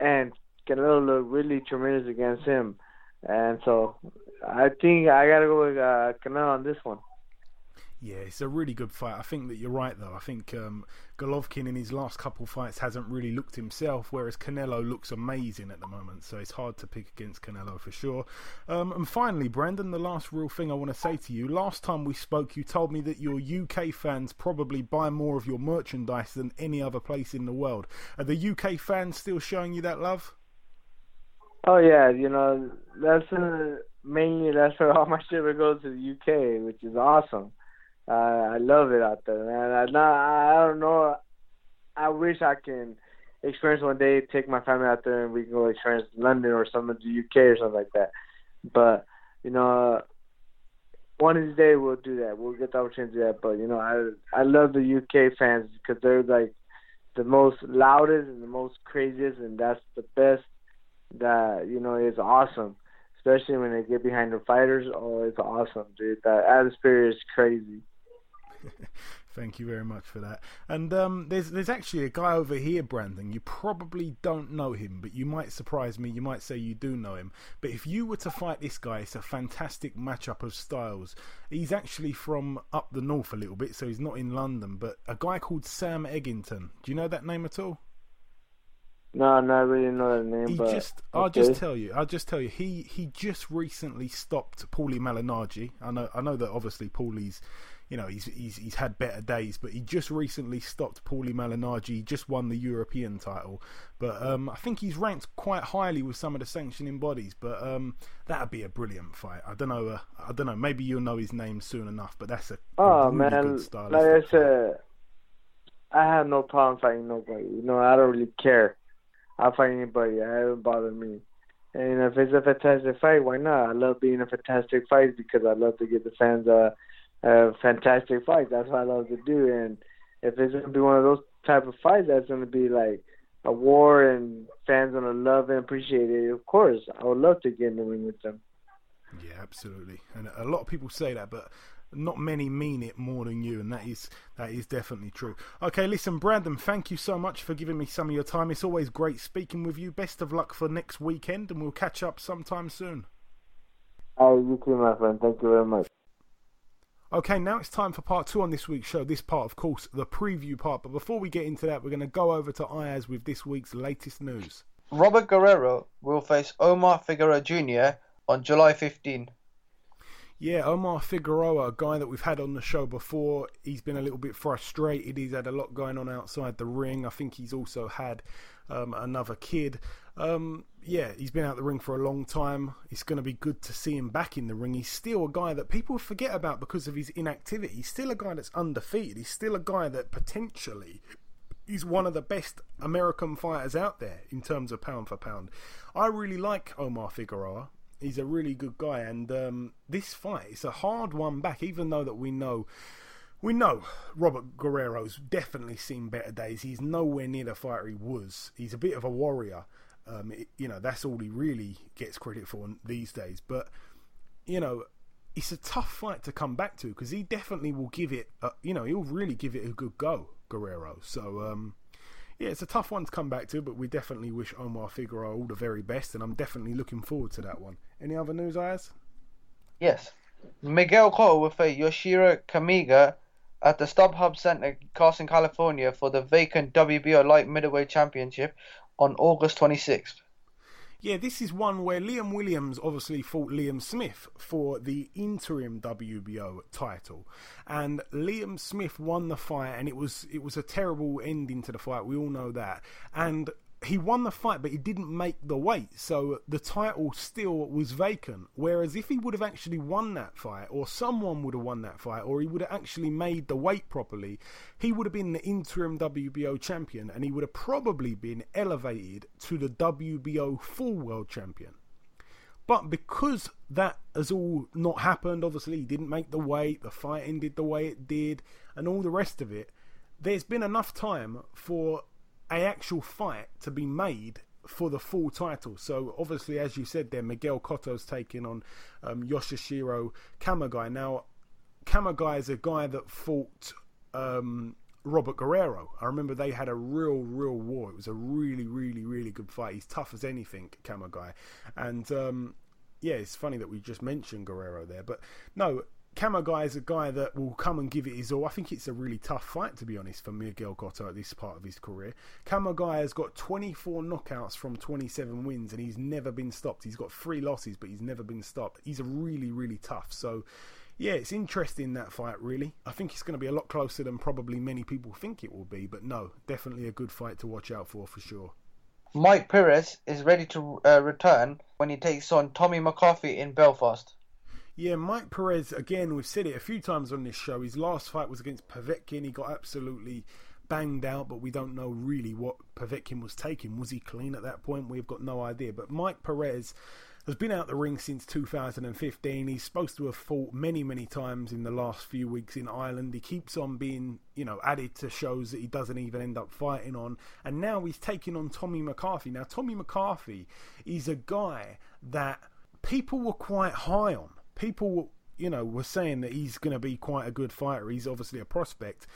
And Canelo looked really tremendous against him. And so I think I got to go with uh, Canelo on this one. Yeah, it's a really good fight. I think that you're right, though. I think um, Golovkin in his last couple fights hasn't really looked himself, whereas Canelo looks amazing at the moment. So it's hard to pick against Canelo for sure. Um, and finally, Brandon, the last real thing I want to say to you. Last time we spoke, you told me that your UK fans probably buy more of your merchandise than any other place in the world. Are the UK fans still showing you that love? Oh yeah, you know that's uh, mainly that's where all my shit would go to the UK, which is awesome. Uh, I love it out there, man. I not, I don't know. I wish I can experience one day, take my family out there, and we can go experience London or some of the UK or something like that. But you know, one of these days we'll do that. We'll get the opportunity to do that. But you know, I I love the UK fans because they're like the most loudest and the most craziest, and that's the best. That you know is awesome especially when they get behind the fighters. Oh, it's awesome, dude. That atmosphere is crazy. [laughs] Thank you very much for that. And um, there's there's actually a guy over here, Brandon. You probably don't know him, but you might surprise me. You might say you do know him. But if you were to fight this guy, it's a fantastic matchup of styles. He's actually from up the north a little bit, so he's not in London. But a guy called Sam Eggington. Do you know that name at all? No, not really know that name. He but, just, I'll just tell you, I'll just tell you, he he just recently stopped Paulie Malignaggi. I know, I know that obviously Paulie's, you know, he's he's he's had better days, but he just recently stopped Paulie Malignaggi. He just won the European title, but um, I think he's ranked quite highly with some of the sanctioning bodies. But um, that'd be a brilliant fight. I don't know, uh, I don't know. Maybe you'll know his name soon enough, but that's a, oh really man, good style. like I said, I have no problem fighting nobody. You know, I don't really care. I'll fight anybody. It haven't bothered me. And if it's a fantastic fight, why not? I love being a fantastic fight because I love to give the fans a, a fantastic fight. That's what I love to do. And if it's gonna be one of those type of fights, that's gonna be like a war and fans gonna love and appreciate it. Of course, I would love to get in the ring with them. Yeah, absolutely. And a lot of people say that, but not many mean it more than you, and that is that is definitely true. Okay, listen, Brandon, thank you so much for giving me some of your time. It's always great speaking with you. Best of luck for next weekend, and we'll catch up sometime soon. Oh, you too, my friend. Thank you very much. Okay, now it's time for part two on this week's show. This part, of course, the preview part. But before we get into that, we're going to go over to Ayaz with this week's latest news. Robert Guerrero will face Omar Figueroa Jr. on July 15. Yeah, Omar Figueroa, a guy that we've had on the show before, he's been a little bit frustrated. He's had a lot going on outside the ring. I think he's also had um, another kid. Um, yeah, he's been out the ring for a long time. It's going to be good to see him back in the ring. He's still a guy that people forget about because of his inactivity. He's still a guy that's undefeated. He's still a guy that potentially is one of the best American fighters out there in terms of pound for pound. I really like Omar Figueroa he's a really good guy. And um, this fight, is a hard one back, even though that we know. We know Robert Guerrero's definitely seen better days. He's nowhere near the fighter he was. He's a bit of a warrior. Um, it, you know, that's all he really gets credit for these days. But, you know, it's a tough fight to come back to because he definitely will give it, a, you know, he'll really give it a good go, Guerrero. So, um, yeah, it's a tough one to come back to, but we definitely wish Omar Figueroa all the very best, and I'm definitely looking forward to that one. Any other news, Ayaz? Yes. Miguel Cotto will face Yoshihiro Kamegai at the StubHub Center, Carson, California, for the vacant WBO Light Middleweight Championship on August 26th. Yeah, this is one where Liam Williams obviously fought Liam Smith for the interim WBO title, and Liam Smith won the fight, and it was it was a terrible ending to the fight. We all know that, and he won the fight, but he didn't make the weight, so the title still was vacant. Whereas if he would have actually won that fight, or someone would have won that fight, or he would have actually made the weight properly, he would have been the interim WBO champion, and he would have probably been elevated to the WBO full world champion. But because that has all not happened, obviously he didn't make the weight, the fight ended the way it did, and all the rest of it. There's been enough time for a actual fight to be made for the full title. So obviously, as you said there, Miguel Cotto's taking on um, Yoshihiro Kamegai. Now, Kamegai is a guy that fought um, Robert Guerrero. I remember they had a real, real war. It was a really, really, really good fight. He's tough as anything, Kamegai. And um, yeah, it's funny that we just mentioned Guerrero there. But no, Kamegai is a guy that will come and give it his all. I think it's a really tough fight, to be honest, for Miguel Cotto at this part of his career. Kamegai has got 24 knockouts from 27 wins, and he's never been stopped. He's got three losses, but he's never been stopped. He's a really, really tough. So, yeah, it's interesting that fight, really. I think it's going to be a lot closer than probably many people think it will be, but no, definitely a good fight to watch out for, for sure. Mike Perez is ready to uh, return when he takes on Tommy McCarthy in Belfast. Yeah, Mike Perez, again, we've said it a few times on this show. His last fight was against Povetkin. He got absolutely banged out, but we don't know really what Povetkin was taking. Was he clean at that point? We've got no idea. But Mike Perez has been out the ring since 2015. He's supposed to have fought many, many times in the last few weeks in Ireland. He keeps on being, you know, added to shows that he doesn't even end up fighting on. And now he's taking on Tommy McCarthy. Now, Tommy McCarthy is a guy that people were quite high on people, you know, were saying that he's going to be quite a good fighter. He's obviously a prospect.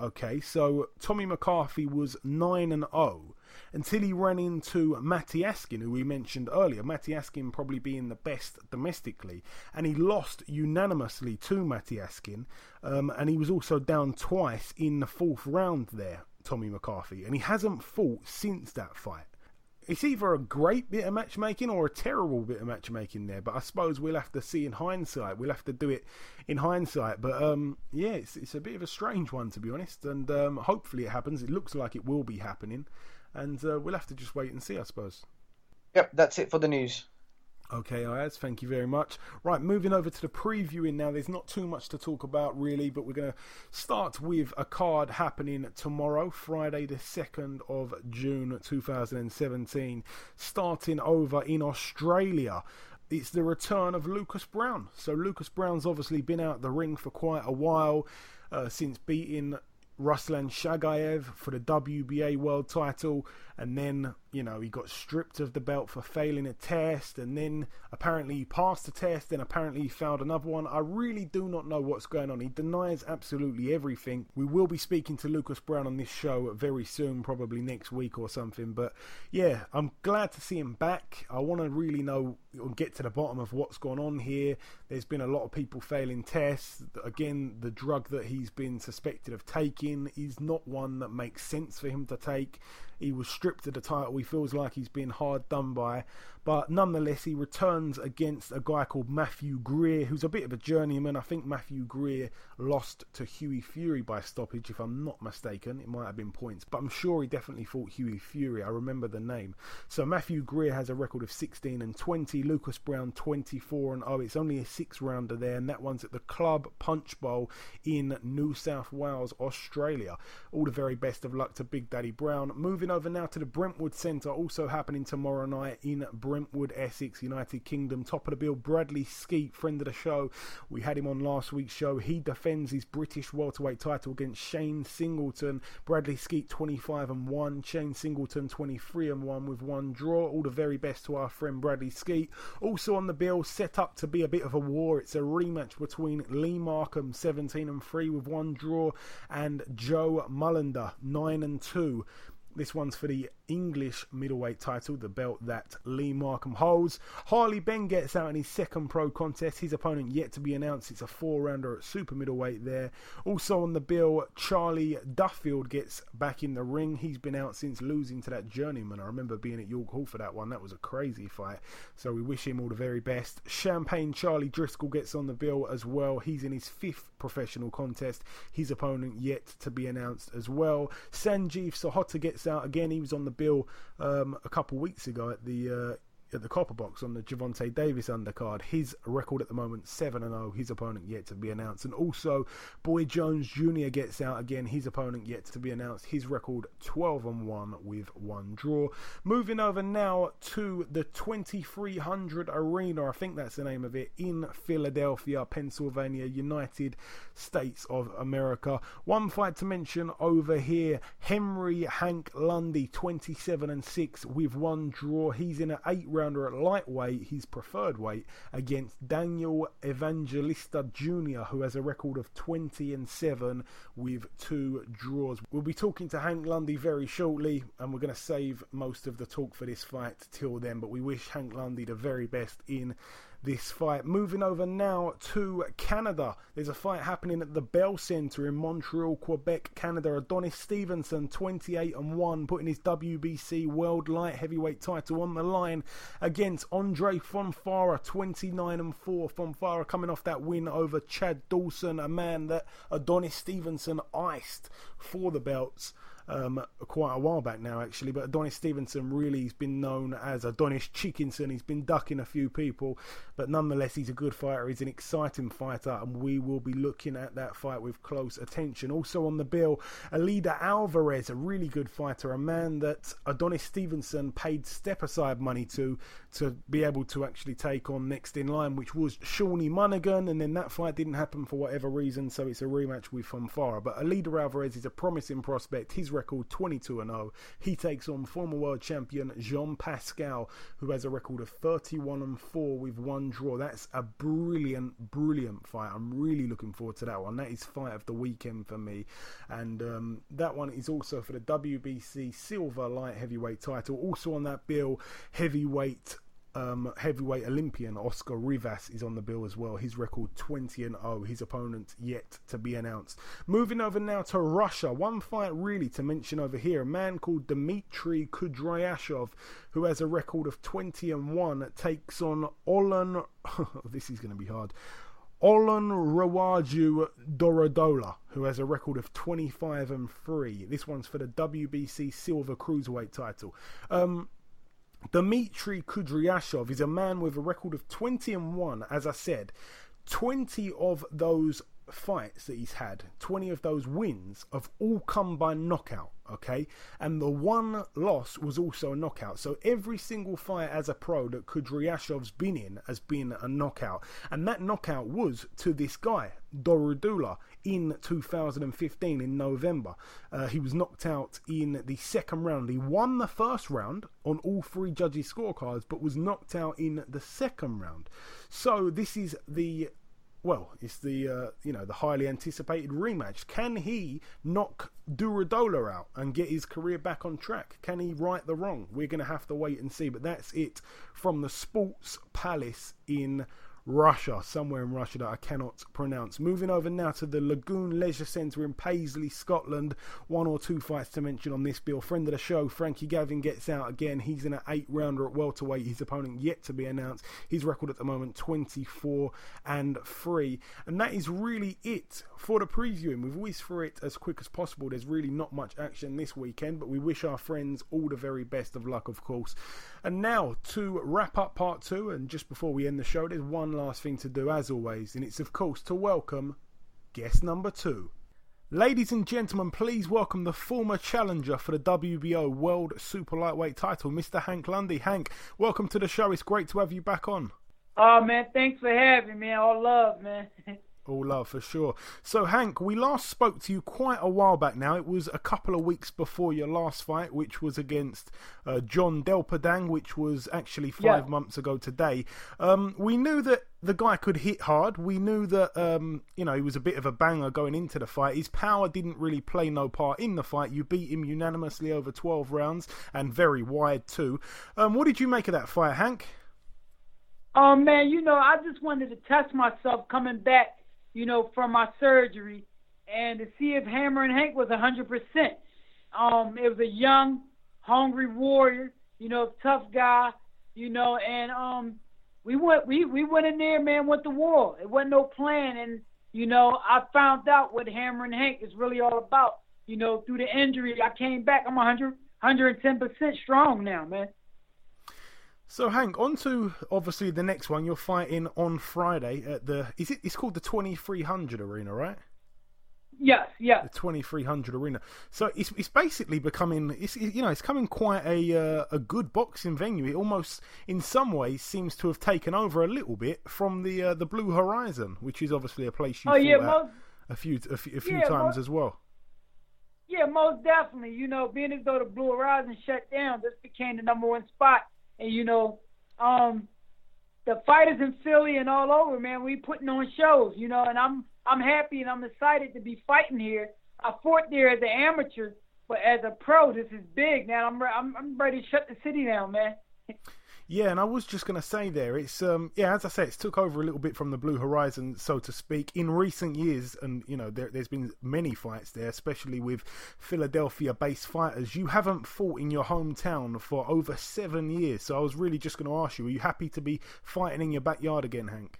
Okay, so Tommy McCarthy was 9 and 0 until he ran into Matty Askin, who we mentioned earlier. Matty Askin probably being the best domestically, and he lost unanimously to Matty Askin, um, and he was also down twice in the fourth round there, Tommy McCarthy, and he hasn't fought since that fight it's either a great bit of matchmaking or a terrible bit of matchmaking there. But I suppose we'll have to see in hindsight. We'll have to do it in hindsight. But um, yeah, it's, it's a bit of a strange one to be honest. And um, hopefully it happens. It looks like it will be happening, and uh, we'll have to just wait and see. I suppose. Yep, that's it for the news. Okay, Ayaz, thank you very much. Right, moving over to the previewing now. There's not too much to talk about really, but we're going to start with a card happening tomorrow, Friday, the 2nd of June 2017, starting over in Australia. It's the return of Lucas Browne. So, Lucas Browne's obviously been out the ring for quite a while uh, since beating Ruslan Chagaev for the WBA world title and then you know he got stripped of the belt for failing a test and then apparently he passed the test and apparently he failed another one. I really do not know what's going on. He denies absolutely everything. We will be speaking to lucas Browne on this show very soon probably next week or something but yeah i'm glad to see him back. I want to really know or get to the bottom of what's gone on here. There's been a lot of people failing tests. Again the drug that he's been suspected of taking is not one that makes sense for him to take he was stripped of the title. He feels like he's been hard done by. But nonetheless, he returns against a guy called Matthew Greer, who's a bit of a journeyman. I think Matthew Greer lost to Hughie Fury by stoppage, if I'm not mistaken. It might have been points, but I'm sure he definitely fought Hughie Fury. I remember the name. So Matthew Greer has a record of 16 and 20. Lucas Browne 24 and oh, it's only a six rounder there, and that one's at the Club Punch Bowl in New South Wales, Australia. All the very best of luck to Big Daddy Browne. Moving over now to the Brentwood Centre, also happening tomorrow night in Brentwood. Brentwood, Essex, United Kingdom. Top of the bill, Bradley Skeet, friend of the show. We had him on last week's show. He defends his British welterweight title against Shane Singleton. Bradley Skeet 25 and 1. Shane Singleton 23 and 1 with one draw. All the very best to our friend Bradley Skeet. Also on the bill, set up to be a bit of a war. It's a rematch between Lee Markham 17 and 3 with one draw and Joe Mullender 9 and 2. This one's for the English middleweight title, the belt that Lee Markham holds. Harley Benn gets out in his second pro contest. His opponent yet to be announced. It's a four rounder at super middleweight there. Also on the bill, Charlie Duffield gets back in the ring. He's been out since losing to that journeyman. I remember being at York Hall for that one. That was a crazy fight. So we wish him all the very best. Champagne Charlie Driscoll gets on the bill as well. He's in his fifth professional contest. His opponent yet to be announced as well. Sanjeev Sahota gets out again. He was on the bill um, a couple weeks ago at the uh, at the Copper Box on the Gervonta Davis undercard. His record at the moment seven and zero. His opponent yet to be announced, and also Boy Jones Jr. gets out again. His opponent yet to be announced. His record twelve and one with one draw. Moving over now to the 2300 Arena. I think that's the name of it in Philadelphia, Pennsylvania, United States of America. One fight to mention over here: Henry Hank Lundy, 27 and six with one draw. He's in an eight rounder at lightweight, his preferred weight, against Daniel Evangelista Jr., who has a record of 20 and 7 with two draws. We'll be talking to Hank Lundy very shortly, and we're going to save most of the talk for this fight till then. But we wish Hank Lundy the very best in this fight. Moving over now to Canada. There's a fight happening at the Bell Centre in Montreal, Quebec, Canada. Adonis Stevenson, 28 and 1, putting his WBC World Light Heavyweight title on the line against Andre Fonfara, 29 and 4. Fonfara coming off that win over Chad Dawson, a man that Adonis Stevenson iced for the belts um, quite a while back now, actually. But Adonis Stevenson really has been known as Adonis Chickinson. He's been ducking a few people, but nonetheless, he's a good fighter. He's an exciting fighter, and we will be looking at that fight with close attention. Also on the bill, Eleider Alvarez, a really good fighter, a man that Adonis Stevenson paid step aside money to to be able to actually take on next in line, which was Shawnee Monaghan, and then that fight didn't happen for whatever reason, so it's a rematch with Fonfara. But Eleider Alvarez is a promising prospect. His record 22 and 0. He takes on former world champion Jean Pascal, who has a record of 31 and 4 with one draw. That's a brilliant, brilliant fight. I'm really looking forward to that one. That is fight of the weekend for me, and um, that one is also for the WBC Silver Light Heavyweight title. Also on that bill, heavyweight um, heavyweight Olympian Oscar Rivas is on the bill as well. His record 20 and 0. His opponent yet to be announced. Moving over now to Russia. One fight really to mention over here. A man called Dmitry Kudryashov, who has a record of 20 and 1, takes on Olan. [laughs] this is going to be hard. Olan Rawaju Durodola, who has a record of 25 and 3. This one's for the WBC Silver Cruiserweight title. Um, Dmitry Kudryashov is a man with a record of 20 and 1, as I said. 20 of those fights that he's had, 20 of those wins, have all come by knockout, okay? And the one loss was also a knockout. So every single fight as a pro that Kudryashov's been in has been a knockout. And that knockout was to this guy, Durodola, in 2015 in November. Uh, he was knocked out in the second round. He won the first round on all three judges' scorecards, but was knocked out in the second round. So this is the well, it's the uh, you know the highly anticipated rematch. Can he knock Durodola out and get his career back on track? Can he right the wrong? We're going to have to wait and see. But that's it from the Sports Palace in Russia, somewhere in Russia that I cannot pronounce. Moving over now to the Lagoon Leisure Centre in Paisley, Scotland. One or two fights to mention on this bill. Friend of the show, Frankie Gavin gets out again. He's in an eight rounder at welterweight. His opponent yet to be announced. His record at the moment 24 and 3. And that is really it for the previewing. We've always for it as quick as possible. There's really not much action this weekend, but we wish our friends all the very best of luck, of course. And now to wrap up part two, and just before we end the show, there's one last thing to do, as always, and it's of course to welcome guest number two. Ladies and gentlemen, please welcome the former challenger for the WBO World Super Lightweight title, Mr. Hank Lundy. Hank, welcome to the show. It's great to have you back on. Oh man, thanks for having me. All love, man. [laughs] All love for sure. So, Hank, we last spoke to you quite a while back now. It was a couple of weeks before your last fight, which was against uh, John Delperdang, which was actually five Yeah. months ago today. Um, we knew that the guy could hit hard. We knew that um, you know he was a bit of a banger going into the fight. His power didn't really play no part in the fight. You beat him unanimously over twelve rounds and very wide too. Um, what did you make of that fight, Hank? Oh man, you know, I just wanted to test myself coming back, you know, from my surgery and to see if Hammer and Hank was a hundred percent. Um, it was a young, hungry warrior, you know, tough guy, you know, and um we went we, we went in there, man, went to war. It wasn't no plan and you know, I found out what Hammer and Hank is really all about. You know, through the injury I came back, I'm a hundred 110% strong now, man. So Hank, on to obviously the next one. You're fighting on Friday at the is it? It's called the 2300 Arena, right? Yes, yes. The 2300 Arena. So it's it's basically becoming it's you know it's coming quite a uh, a good boxing venue. It almost in some ways seems to have taken over a little bit from the uh, the Blue Horizon, which is obviously a place you oh, yeah, most, a few a few, a few yeah, times most, as well. Yeah, most definitely. You know, being as though the Blue Horizon shut down, this became the number one spot and you know, um, the fighters in Philly and all over, man, we putting on shows, you know, and I'm I'm happy and I'm excited to be fighting here. I fought there as an amateur, but as a pro, this is big, man. I'm I'm I'm ready to shut the city down, man. [laughs] Yeah, and I was just going to say there, it's um, yeah, as I say, it's took over a little bit from the Blue Horizon, so to speak, in recent years, and you know, there, has been many fights there, especially with Philadelphia-based fighters. You haven't fought in your hometown for over seven years, so I was really just going to ask you: Are you happy to be fighting in your backyard again, Hank?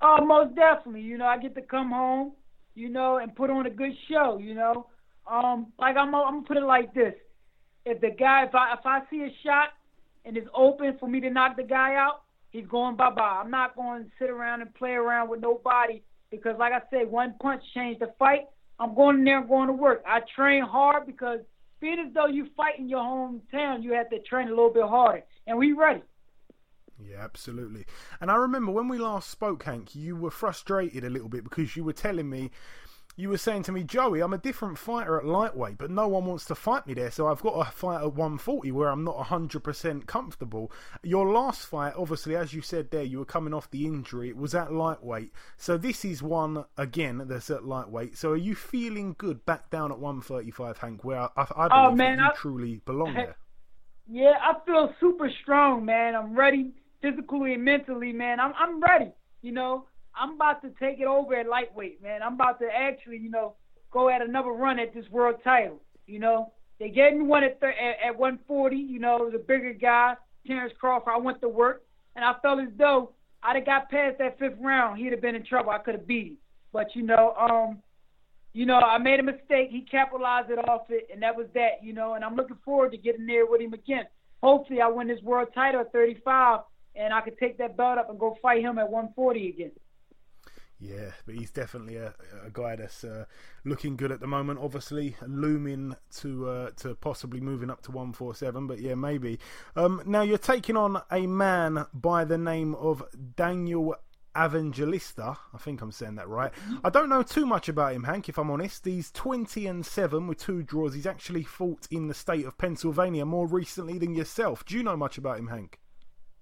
Oh, most definitely. You know, I get to come home, you know, and put on a good show. You know, um, like I'm, I'm gonna put it like this: If the guy, if I, if I see a shot and it's open for me to knock the guy out, he's going bye bye. I'm not going to sit around and play around with nobody because, like I said, one punch changed the fight. I'm going in there and going to work. I train hard because being as though you fight in your hometown, you have to train a little bit harder, and we ready. Yeah, absolutely. And I remember when we last spoke, Hank, you were frustrated a little bit because you were telling me you were saying to me, Joey, I'm a different fighter at lightweight, but no one wants to fight me there, so I've got to fight at 140 where I'm not 100% comfortable. Your last fight, obviously, as you said there, you were coming off the injury, it was at lightweight. So this is one, again, that's at lightweight. So are you feeling good back down at 135, Hank, where I, I oh, believe oh, man, you I, truly belong there? Yeah, I feel super strong, man. I'm ready physically and mentally, man. I'm, I'm ready, you know. I'm about to take it over at lightweight, man. I'm about to actually, you know, go at another run at this world title. You know, they me one at, th- at, at 140. You know, the bigger guy, Terrence Crawford. I went to work, and I felt as though I'd have got past that fifth round, he'd have been in trouble. I could have beat him. But you know, um, you know, I made a mistake. He capitalized it off it, and that was that. You know, and I'm looking forward to getting there with him again. Hopefully, I win this world title at 35, and I can take that belt up and go fight him at 140 again. Yeah, but he's definitely a, a guy that's uh, looking good at the moment. Obviously, looming to uh, to possibly moving up to one four seven. But yeah, maybe. Um, now you're taking on a man by the name of Daniel Evangelista. I think I'm saying that right. I don't know too much about him, Hank. If I'm honest, he's 20 and seven with two draws. He's actually fought in the state of Pennsylvania more recently than yourself. Do you know much about him, Hank?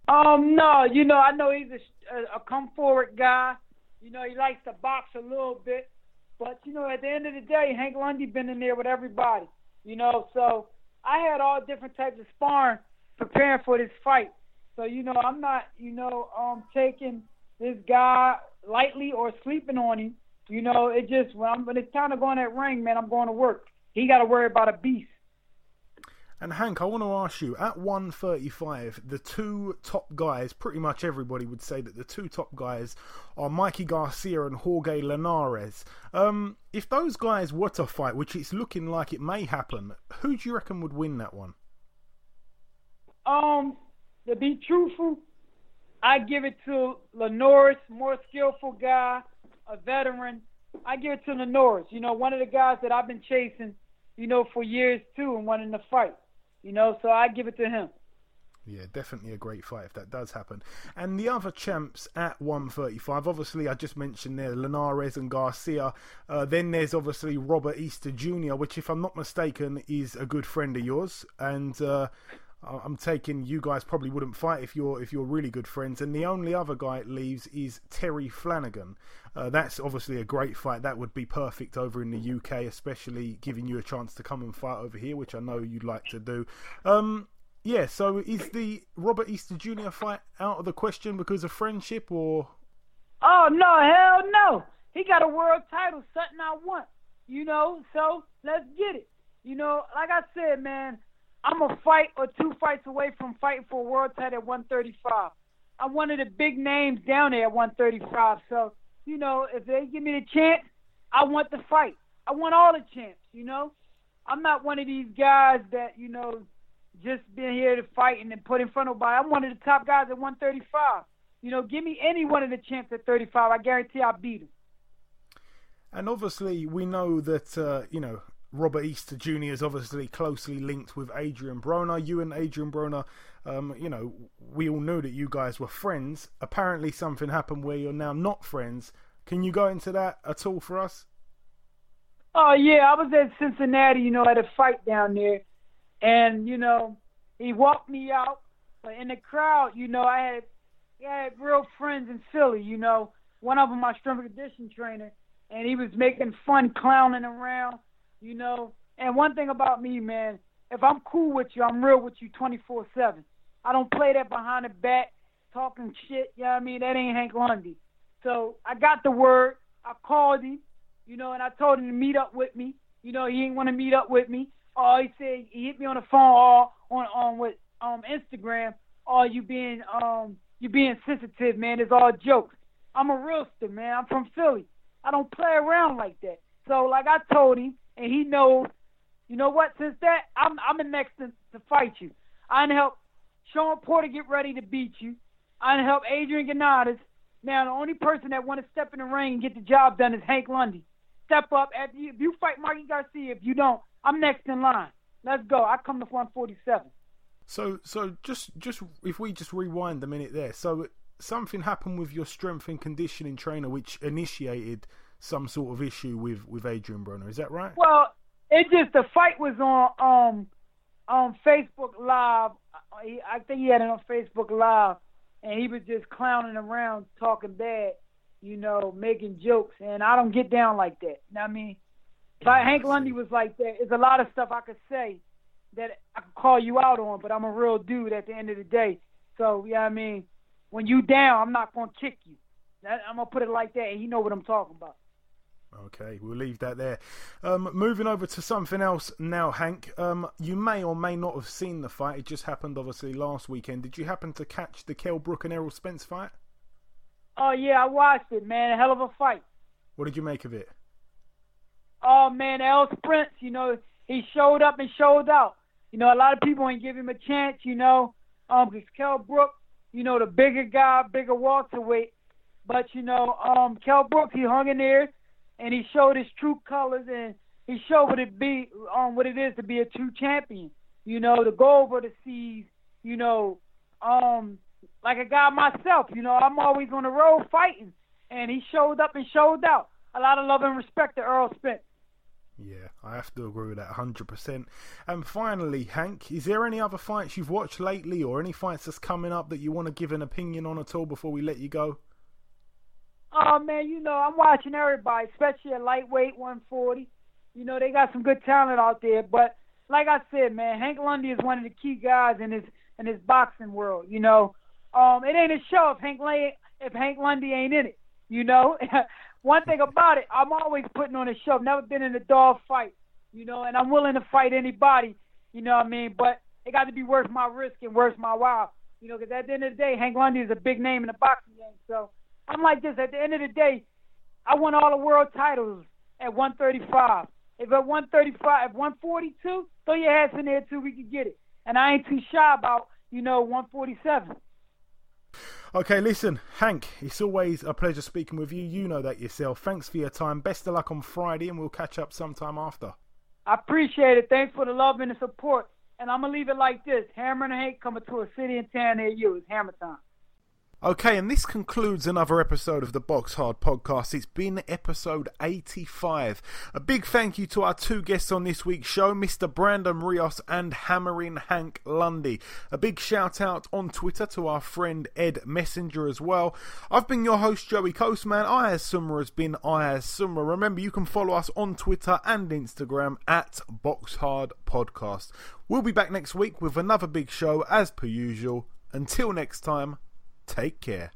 Um, no. You know, I know he's a, a come forward guy you know, he likes to box a little bit. But, you know, at the end of the day, Hank Lundy been in there with everybody. You know, so I had all different types of sparring preparing for this fight. So, you know, I'm not, you know, um taking this guy lightly or sleeping on him. You know, it just when, I'm, when it's time to go in that ring, man, I'm going to work. He got to worry about a beast. And Hank, I want to ask you at 135, the two top guys, pretty much everybody would say that the two top guys are Mikey Garcia and Jorge Linares. Um, if those guys were to fight, which it's looking like it may happen, who do you reckon would win that one? Um, to be truthful, I give it to Linares, more skillful guy, a veteran. I give it to Linares. You know, one of the guys that I've been chasing, you know, for years too, and wanting to fight. You know, so I give it to him. Yeah, definitely a great fight if that does happen. And the other champs at 135, obviously, I just mentioned there Linares and Garcia. Uh, then there's obviously Robert Easter Jr., which, if I'm not mistaken, is a good friend of yours. And uh, I'm taking you guys probably wouldn't fight if you're if you're really good friends. And the only other guy it leaves is Terry Flanagan. Uh, that's obviously a great fight. That would be perfect over in the UK, especially giving you a chance to come and fight over here, which I know you'd like to do. Um, yeah. So is the Robert Easter Jr. fight out of the question because of friendship, or? Oh no, hell no! He got a world title, something I want. You know, so let's get it. You know, like I said, man I'm a fight or two fights away from fighting for a world title at 135. I'm one of the big names down there at 135. So, you know, if they give me the chance, I want the fight. I want all the champs, you know. I'm not one of these guys that you know just been here to fight and then put in front of nobody. I'm one of the top guys at 135. You know, give me any one of the champs at 35. I guarantee I'll beat him. And obviously, we know that uh, you know Robert Easter Jr. is obviously closely linked with Adrian Broner. You and Adrian Broner, um, you know, we all knew that you guys were friends. Apparently, something happened where you're now not friends. Can you go into that at all for us? Oh yeah, I was at Cincinnati, you know, at a fight down there, and you know, he walked me out, but in the crowd, you know, I had, I had real friends in Philly. You know, one of them my strength and conditioning trainer, and he was making fun, clowning around, you know. And one thing about me, man, if I'm cool with you, I'm real with you 24/7. I don't play that behind the back, talking shit. You know what I mean? That ain't Hank Lundy. So I got the word. I called him, you know, and I told him to meet up with me. You know, he didn't want to meet up with me. Oh, he said he hit me on the phone or on on with um Instagram. Oh, you being um you being sensitive, man. It's all jokes. I'm a realster, man. I'm from Philly. I don't play around like that. So like I told him, and he knows. You know what? Since that, I'm I'm the next to, to fight you. I done help Sean Porter get ready to beat you. I done help Adrian Granados. Now the only person that want to step in the ring and get the job done is Hank Lundy. Step up. If you, if you fight Marky Garcia, if you don't, I'm next in line. Let's go. I come to 147. So, so just just if we just rewind a minute there. So something happened with your strength and conditioning trainer, which initiated some sort of issue with with Adrian Broner. Is that right? Well, it just the fight was on um on Facebook Live. I I think he had it on Facebook Live, and he was just clowning around, talking bad, you know, making jokes, and I don't get down like that. You know what I mean? I, Hank Lundy was like that, there's a lot of stuff I could say that I could call you out on, but I'm a real dude at the end of the day. So, yeah, you know I mean, when you down, I'm not gonna kick you. I'm gonna put it like that, and you know what I'm talking about. Okay, we'll leave that there. Um, moving over to something else now, Hank. Um, you may or may not have seen the fight. It just happened, obviously, last weekend. Did you happen to catch the Kell Brook and Errol Spence fight? Oh yeah, I watched it, man. A hell of a fight. What did you make of it? Oh man, Errol Spence, you know, he showed up and showed out. You know, a lot of people ain't give him a chance, you know, um, because Kell Brook, you know, the bigger guy, bigger welterweight. But you know, um, Kell Brook, he hung in there and he showed his true colors and he showed what it be um what it is to be a true champion. You know, to go over the seas, you know, um like a guy myself, you know, I'm always on the road fighting and he showed up and showed out. A lot of love and respect to Errol Spence. Yeah, I have to agree with that 100%. And finally, Hank, is there any other fights you've watched lately or any fights that's coming up that you want to give an opinion on at all before we let you go? Oh man, you know I'm watching everybody, especially at lightweight 140. You know they got some good talent out there, but like I said, man, Hank Lundy is one of the key guys in his in his boxing world. You know, um, it ain't a show if Hank Lundy, if Hank Lundy ain't in it. You know, [laughs] one thing about it, I'm always putting on a show. Never been in a dog fight. You know, and I'm willing to fight anybody. You know what I mean? But it got to be worth my risk and worth my while. You know, because at the end of the day, Hank Lundy is a big name in the boxing game. So I'm like this. At the end of the day, I won all the world titles at 135. If at 135, at 142, throw your hats in there too. We can get it. And I ain't too shy about you know 147. Okay, listen, Hank, it's always a pleasure speaking with you. You know that yourself. Thanks for your time. Best of luck on Friday, and we'll catch up sometime after. I appreciate it. Thanks for the love and the support. And I'm going to leave it like this Hammer and Hank coming to a city and town near you. It's Hammer time. Okay, and this concludes another episode of the Box Hard podcast. It's been episode 85. A big thank you to our two guests on this week's show, Mr. Brandon Rios and Hammering Hank Lundy. A big shout out on Twitter to our friend Ed Messenger as well. I've been your host, Joey Coastman. Ayaz Summer has been Ayaz Summer. Remember, you can follow us on Twitter and Instagram at Box Hard Podcast. We'll be back next week with another big show as per usual. Until next time, Take care.